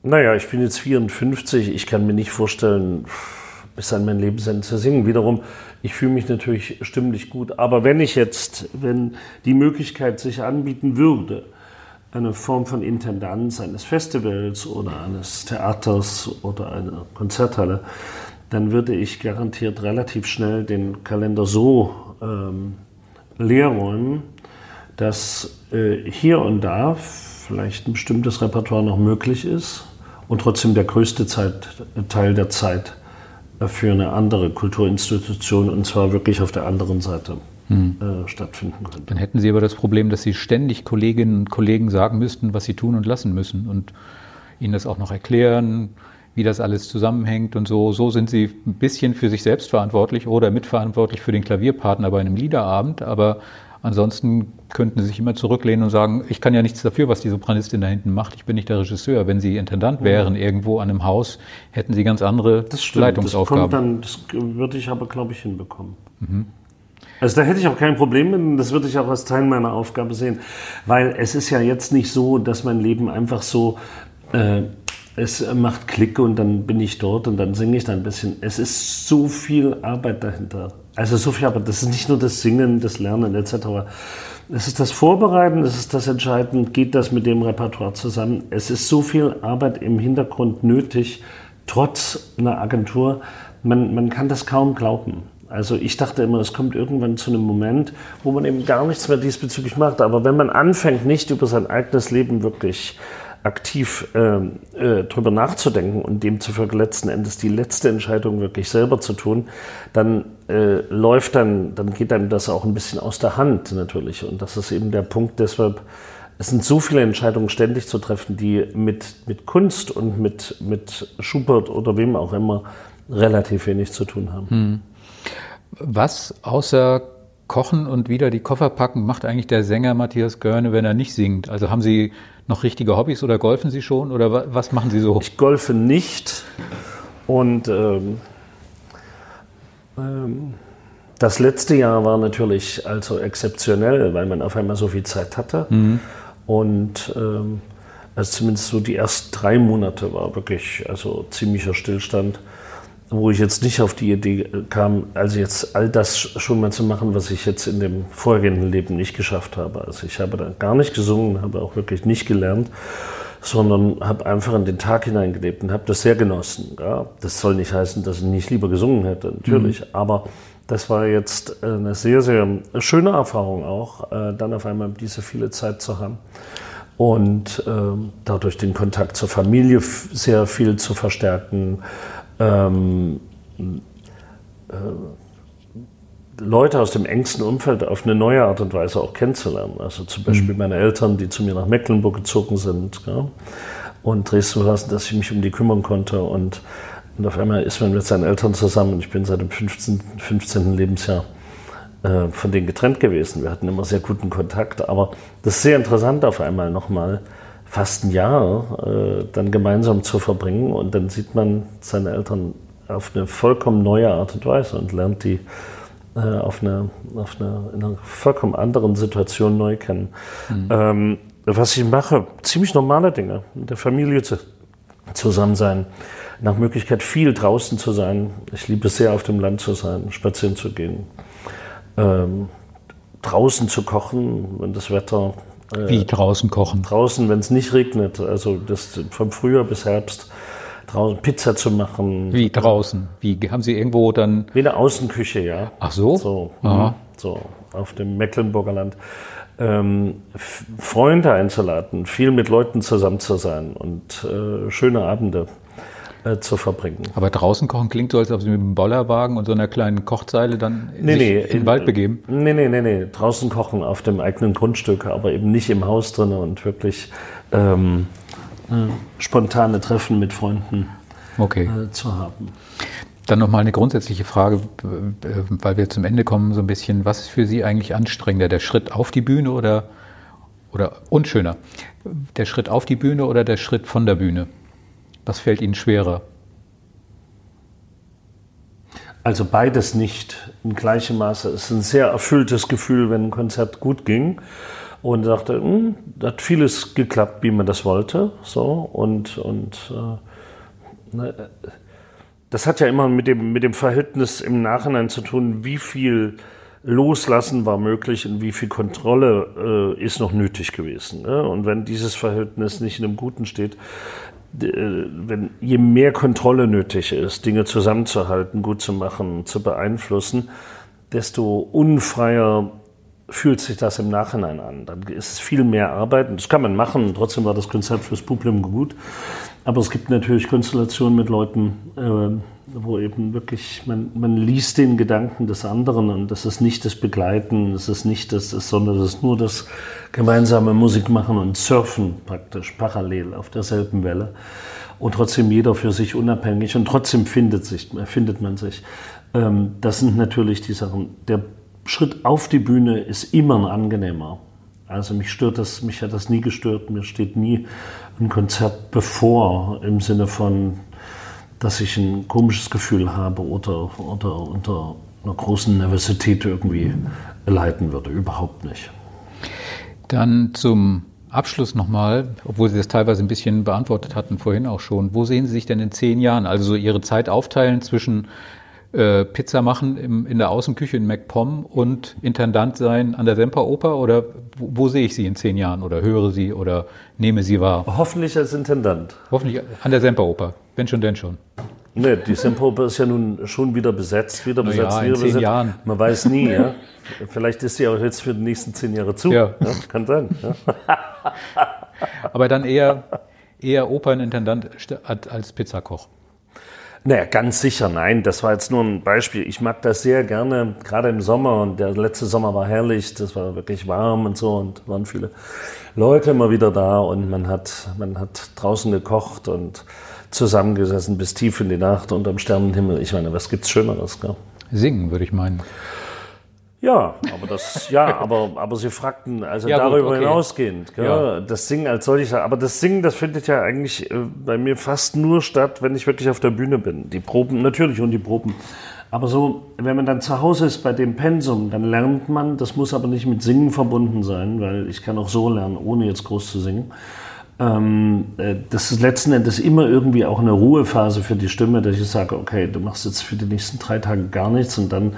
Naja, ich bin jetzt 54. Ich kann mir nicht vorstellen, bis an mein Lebensende zu singen. Wiederum, ich fühle mich natürlich stimmlich gut. Aber wenn ich jetzt, wenn die Möglichkeit sich anbieten würde, eine Form von Intendanz eines Festivals oder eines Theaters oder einer Konzerthalle, dann würde ich garantiert relativ schnell den Kalender so ähm, leer räumen, dass äh, hier und da vielleicht ein bestimmtes Repertoire noch möglich ist und trotzdem der größte Zeit, Teil der Zeit für eine andere Kulturinstitution und zwar wirklich auf der anderen Seite hm. äh, stattfinden könnte. Dann hätten Sie aber das Problem, dass Sie ständig Kolleginnen und Kollegen sagen müssten, was sie tun und lassen müssen und ihnen das auch noch erklären, wie das alles zusammenhängt und so. So sind Sie ein bisschen für sich selbst verantwortlich oder mitverantwortlich für den Klavierpartner bei einem Liederabend, aber Ansonsten könnten Sie sich immer zurücklehnen und sagen, ich kann ja nichts dafür, was die Sopranistin da hinten macht. Ich bin nicht der Regisseur. Wenn Sie Intendant wären irgendwo an einem Haus, hätten Sie ganz andere das stimmt, Leitungsaufgaben. Das, dann, das würde ich aber, glaube ich, hinbekommen. Mhm. Also da hätte ich auch kein Problem mit, das würde ich auch als Teil meiner Aufgabe sehen. Weil es ist ja jetzt nicht so, dass mein Leben einfach so, äh, es macht Klick und dann bin ich dort und dann singe ich da ein bisschen. Es ist so viel Arbeit dahinter Also so viel, aber das ist nicht nur das Singen, das Lernen etc. Es ist das Vorbereiten, es ist das Entscheiden, geht das mit dem Repertoire zusammen. Es ist so viel Arbeit im Hintergrund nötig, trotz einer Agentur. Man, man kann das kaum glauben. Also ich dachte immer, es kommt irgendwann zu einem Moment, wo man eben gar nichts mehr diesbezüglich macht. Aber wenn man anfängt, nicht über sein eigenes Leben wirklich aktiv äh, äh, drüber nachzudenken und demzufolge letzten Endes die letzte Entscheidung wirklich selber zu tun, dann äh, läuft dann, dann geht einem das auch ein bisschen aus der Hand natürlich. Und das ist eben der Punkt, deshalb, es sind so viele Entscheidungen ständig zu treffen, die mit, mit Kunst und mit, mit Schubert oder wem auch immer relativ wenig zu tun haben. Hm. Was außer Kochen und wieder die Koffer packen macht eigentlich der Sänger Matthias Görne, wenn er nicht singt? Also haben Sie noch richtige Hobbys oder golfen Sie schon oder was machen Sie so? Ich golfe nicht und ähm, ähm, das letzte Jahr war natürlich also exzeptionell, weil man auf einmal so viel Zeit hatte mhm. und ähm, also zumindest so die ersten drei Monate war wirklich also ziemlicher Stillstand wo ich jetzt nicht auf die Idee kam, also jetzt all das schon mal zu machen, was ich jetzt in dem vorhergehenden Leben nicht geschafft habe. Also ich habe da gar nicht gesungen, habe auch wirklich nicht gelernt, sondern habe einfach in den Tag hineingelebt und habe das sehr genossen. Ja, das soll nicht heißen, dass ich nicht lieber gesungen hätte, natürlich, mhm. aber das war jetzt eine sehr, sehr schöne Erfahrung auch, äh, dann auf einmal diese viele Zeit zu haben und ähm, dadurch den Kontakt zur Familie sehr viel zu verstärken, ähm, äh, Leute aus dem engsten Umfeld auf eine neue Art und Weise auch kennenzulernen. Also zum Beispiel mhm. meine Eltern, die zu mir nach Mecklenburg gezogen sind ja, und Dresden verlassen, dass ich mich um die kümmern konnte. Und, und auf einmal ist man mit seinen Eltern zusammen. Ich bin seit dem 15. 15. Lebensjahr äh, von denen getrennt gewesen. Wir hatten immer sehr guten Kontakt. Aber das ist sehr interessant auf einmal nochmal fast ein Jahr äh, dann gemeinsam zu verbringen und dann sieht man seine Eltern auf eine vollkommen neue Art und Weise und lernt die äh, auf, eine, auf eine, in einer vollkommen anderen Situation neu kennen. Mhm. Ähm, was ich mache, ziemlich normale Dinge, mit der Familie zu, zusammen sein, nach Möglichkeit viel draußen zu sein. Ich liebe es sehr, auf dem Land zu sein, spazieren zu gehen, ähm, draußen zu kochen, wenn das Wetter Wie draußen kochen? Draußen, wenn es nicht regnet, also das vom Frühjahr bis Herbst, draußen Pizza zu machen. Wie draußen? Wie haben Sie irgendwo dann? Wie eine Außenküche, ja. Ach so? So, Aha. Mhm. so auf dem Mecklenburger Land. Ähm, Freunde einzuladen, viel mit Leuten zusammen zu sein und äh, schöne Abende äh, zu verbringen. Aber draußen kochen klingt so, als ob Sie mit einem Bollerwagen und so einer kleinen Kochzeile dann nee, nee, in den Wald begeben. Nee, nee, nee, nee. Draußen kochen auf dem eigenen Grundstück, aber eben nicht im Haus drin und wirklich ähm, äh, spontane Treffen mit Freunden okay. äh, zu haben. Dann nochmal eine grundsätzliche Frage, weil wir zum Ende kommen, so ein bisschen. Was ist für Sie eigentlich anstrengender? Der Schritt auf die Bühne oder, oder und schöner? Der Schritt auf die Bühne oder der Schritt von der Bühne? Was fällt Ihnen schwerer? Also beides nicht in gleichem Maße. Es ist ein sehr erfülltes Gefühl, wenn ein Konzert gut ging und dachte, hm, hat vieles geklappt, wie man das wollte. So und und äh, ne, das hat ja immer mit dem mit dem Verhältnis im Nachhinein zu tun, wie viel Loslassen war möglich und wie viel Kontrolle äh, ist noch nötig gewesen. Ne? Und wenn dieses Verhältnis nicht in einem Guten steht, wenn je mehr Kontrolle nötig ist, Dinge zusammenzuhalten, gut zu machen, zu beeinflussen, desto unfreier fühlt sich das im Nachhinein an. Dann ist es viel mehr Arbeit. Das kann man machen. Trotzdem war das Konzept fürs Publikum gut. Aber es gibt natürlich Konstellationen mit Leuten, äh, wo eben wirklich, man, man liest den Gedanken des anderen und das ist nicht das Begleiten, das ist nicht das, sondern das ist nur das gemeinsame Musik machen und surfen praktisch parallel auf derselben Welle. Und trotzdem jeder für sich unabhängig und trotzdem findet, sich, findet man sich. Ähm, das sind natürlich die Sachen. Der Schritt auf die Bühne ist immer ein angenehmer. Also mich stört das, mich hat das nie gestört. Mir steht nie ein Konzert bevor im Sinne von, dass ich ein komisches Gefühl habe oder, oder unter einer großen Nervosität irgendwie leiden würde. Überhaupt nicht. Dann zum Abschluss nochmal, obwohl Sie das teilweise ein bisschen beantwortet hatten vorhin auch schon. Wo sehen Sie sich denn in zehn Jahren? Also so Ihre Zeit aufteilen zwischen äh, Pizza machen im, in der Außenküche in MacPom und Intendant sein an der Semperoper? Oder wo, wo, sehe ich Sie in zehn Jahren oder höre Sie oder nehme Sie wahr? Hoffentlich als Intendant. Hoffentlich an der Semperoper. Wenn schon, denn schon. Nee, die Semperoper ist ja nun schon wieder besetzt, wieder besetzt, ja, wieder zehn besetzt. Jahren. Man weiß nie, [LAUGHS] ja. Vielleicht ist sie auch jetzt für die nächsten zehn Jahre zu. Ja. ja kann sein. Ja. [LAUGHS] Aber dann eher, eher Opernintendant als Pizzakoch. Naja, ganz sicher nein. Das war jetzt nur ein Beispiel. Ich mag das sehr gerne, gerade im Sommer. Und der letzte Sommer war herrlich. Das war wirklich warm und so. Und waren viele Leute immer wieder da. Und man hat, man hat draußen gekocht und zusammengesessen bis tief in die Nacht unterm Sternenhimmel. Ich meine, was gibt's Schöneres? Gell? Singen, würde ich meinen. Ja, aber das, ja, aber, aber Sie fragten, also ja, darüber gut, okay. hinausgehend, gell? Ja. das Singen als solches, aber das Singen, das findet ja eigentlich äh, bei mir fast nur statt, wenn ich wirklich auf der Bühne bin. Die Proben, natürlich und die Proben. Aber so, wenn man dann zu Hause ist bei dem Pensum, dann lernt man, das muss aber nicht mit Singen verbunden sein, weil ich kann auch so lernen, ohne jetzt groß zu singen. Ähm, äh, das ist letzten Endes immer irgendwie auch eine Ruhephase für die Stimme, dass ich sage, okay, du machst jetzt für die nächsten drei Tage gar nichts und dann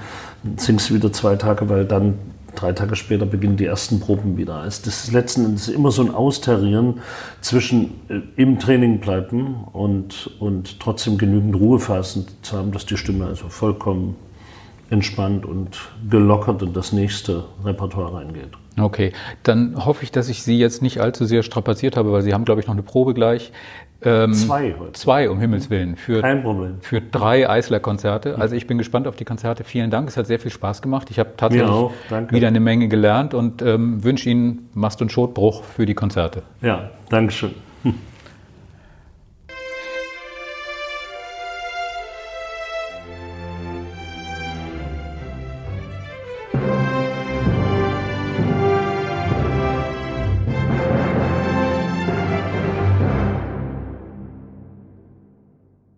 singst du wieder zwei Tage, weil dann drei Tage später beginnen die ersten Proben wieder. Also das ist letzten Endes immer so ein Austarieren zwischen äh, im Training bleiben und, und trotzdem genügend Ruhephasen zu haben, dass die Stimme also vollkommen entspannt und gelockert in das nächste Repertoire reingeht. Okay, dann hoffe ich, dass ich Sie jetzt nicht allzu sehr strapaziert habe, weil Sie haben, glaube ich, noch eine Probe gleich. Ähm, zwei heute. Zwei, um Himmels Willen. Für, Kein Problem. Für drei Eisler-Konzerte. Also ich bin gespannt auf die Konzerte. Vielen Dank, es hat sehr viel Spaß gemacht. Ich habe tatsächlich wieder eine Menge gelernt und ähm, wünsche Ihnen Mast- und Schotbruch für die Konzerte. Ja, Dankeschön.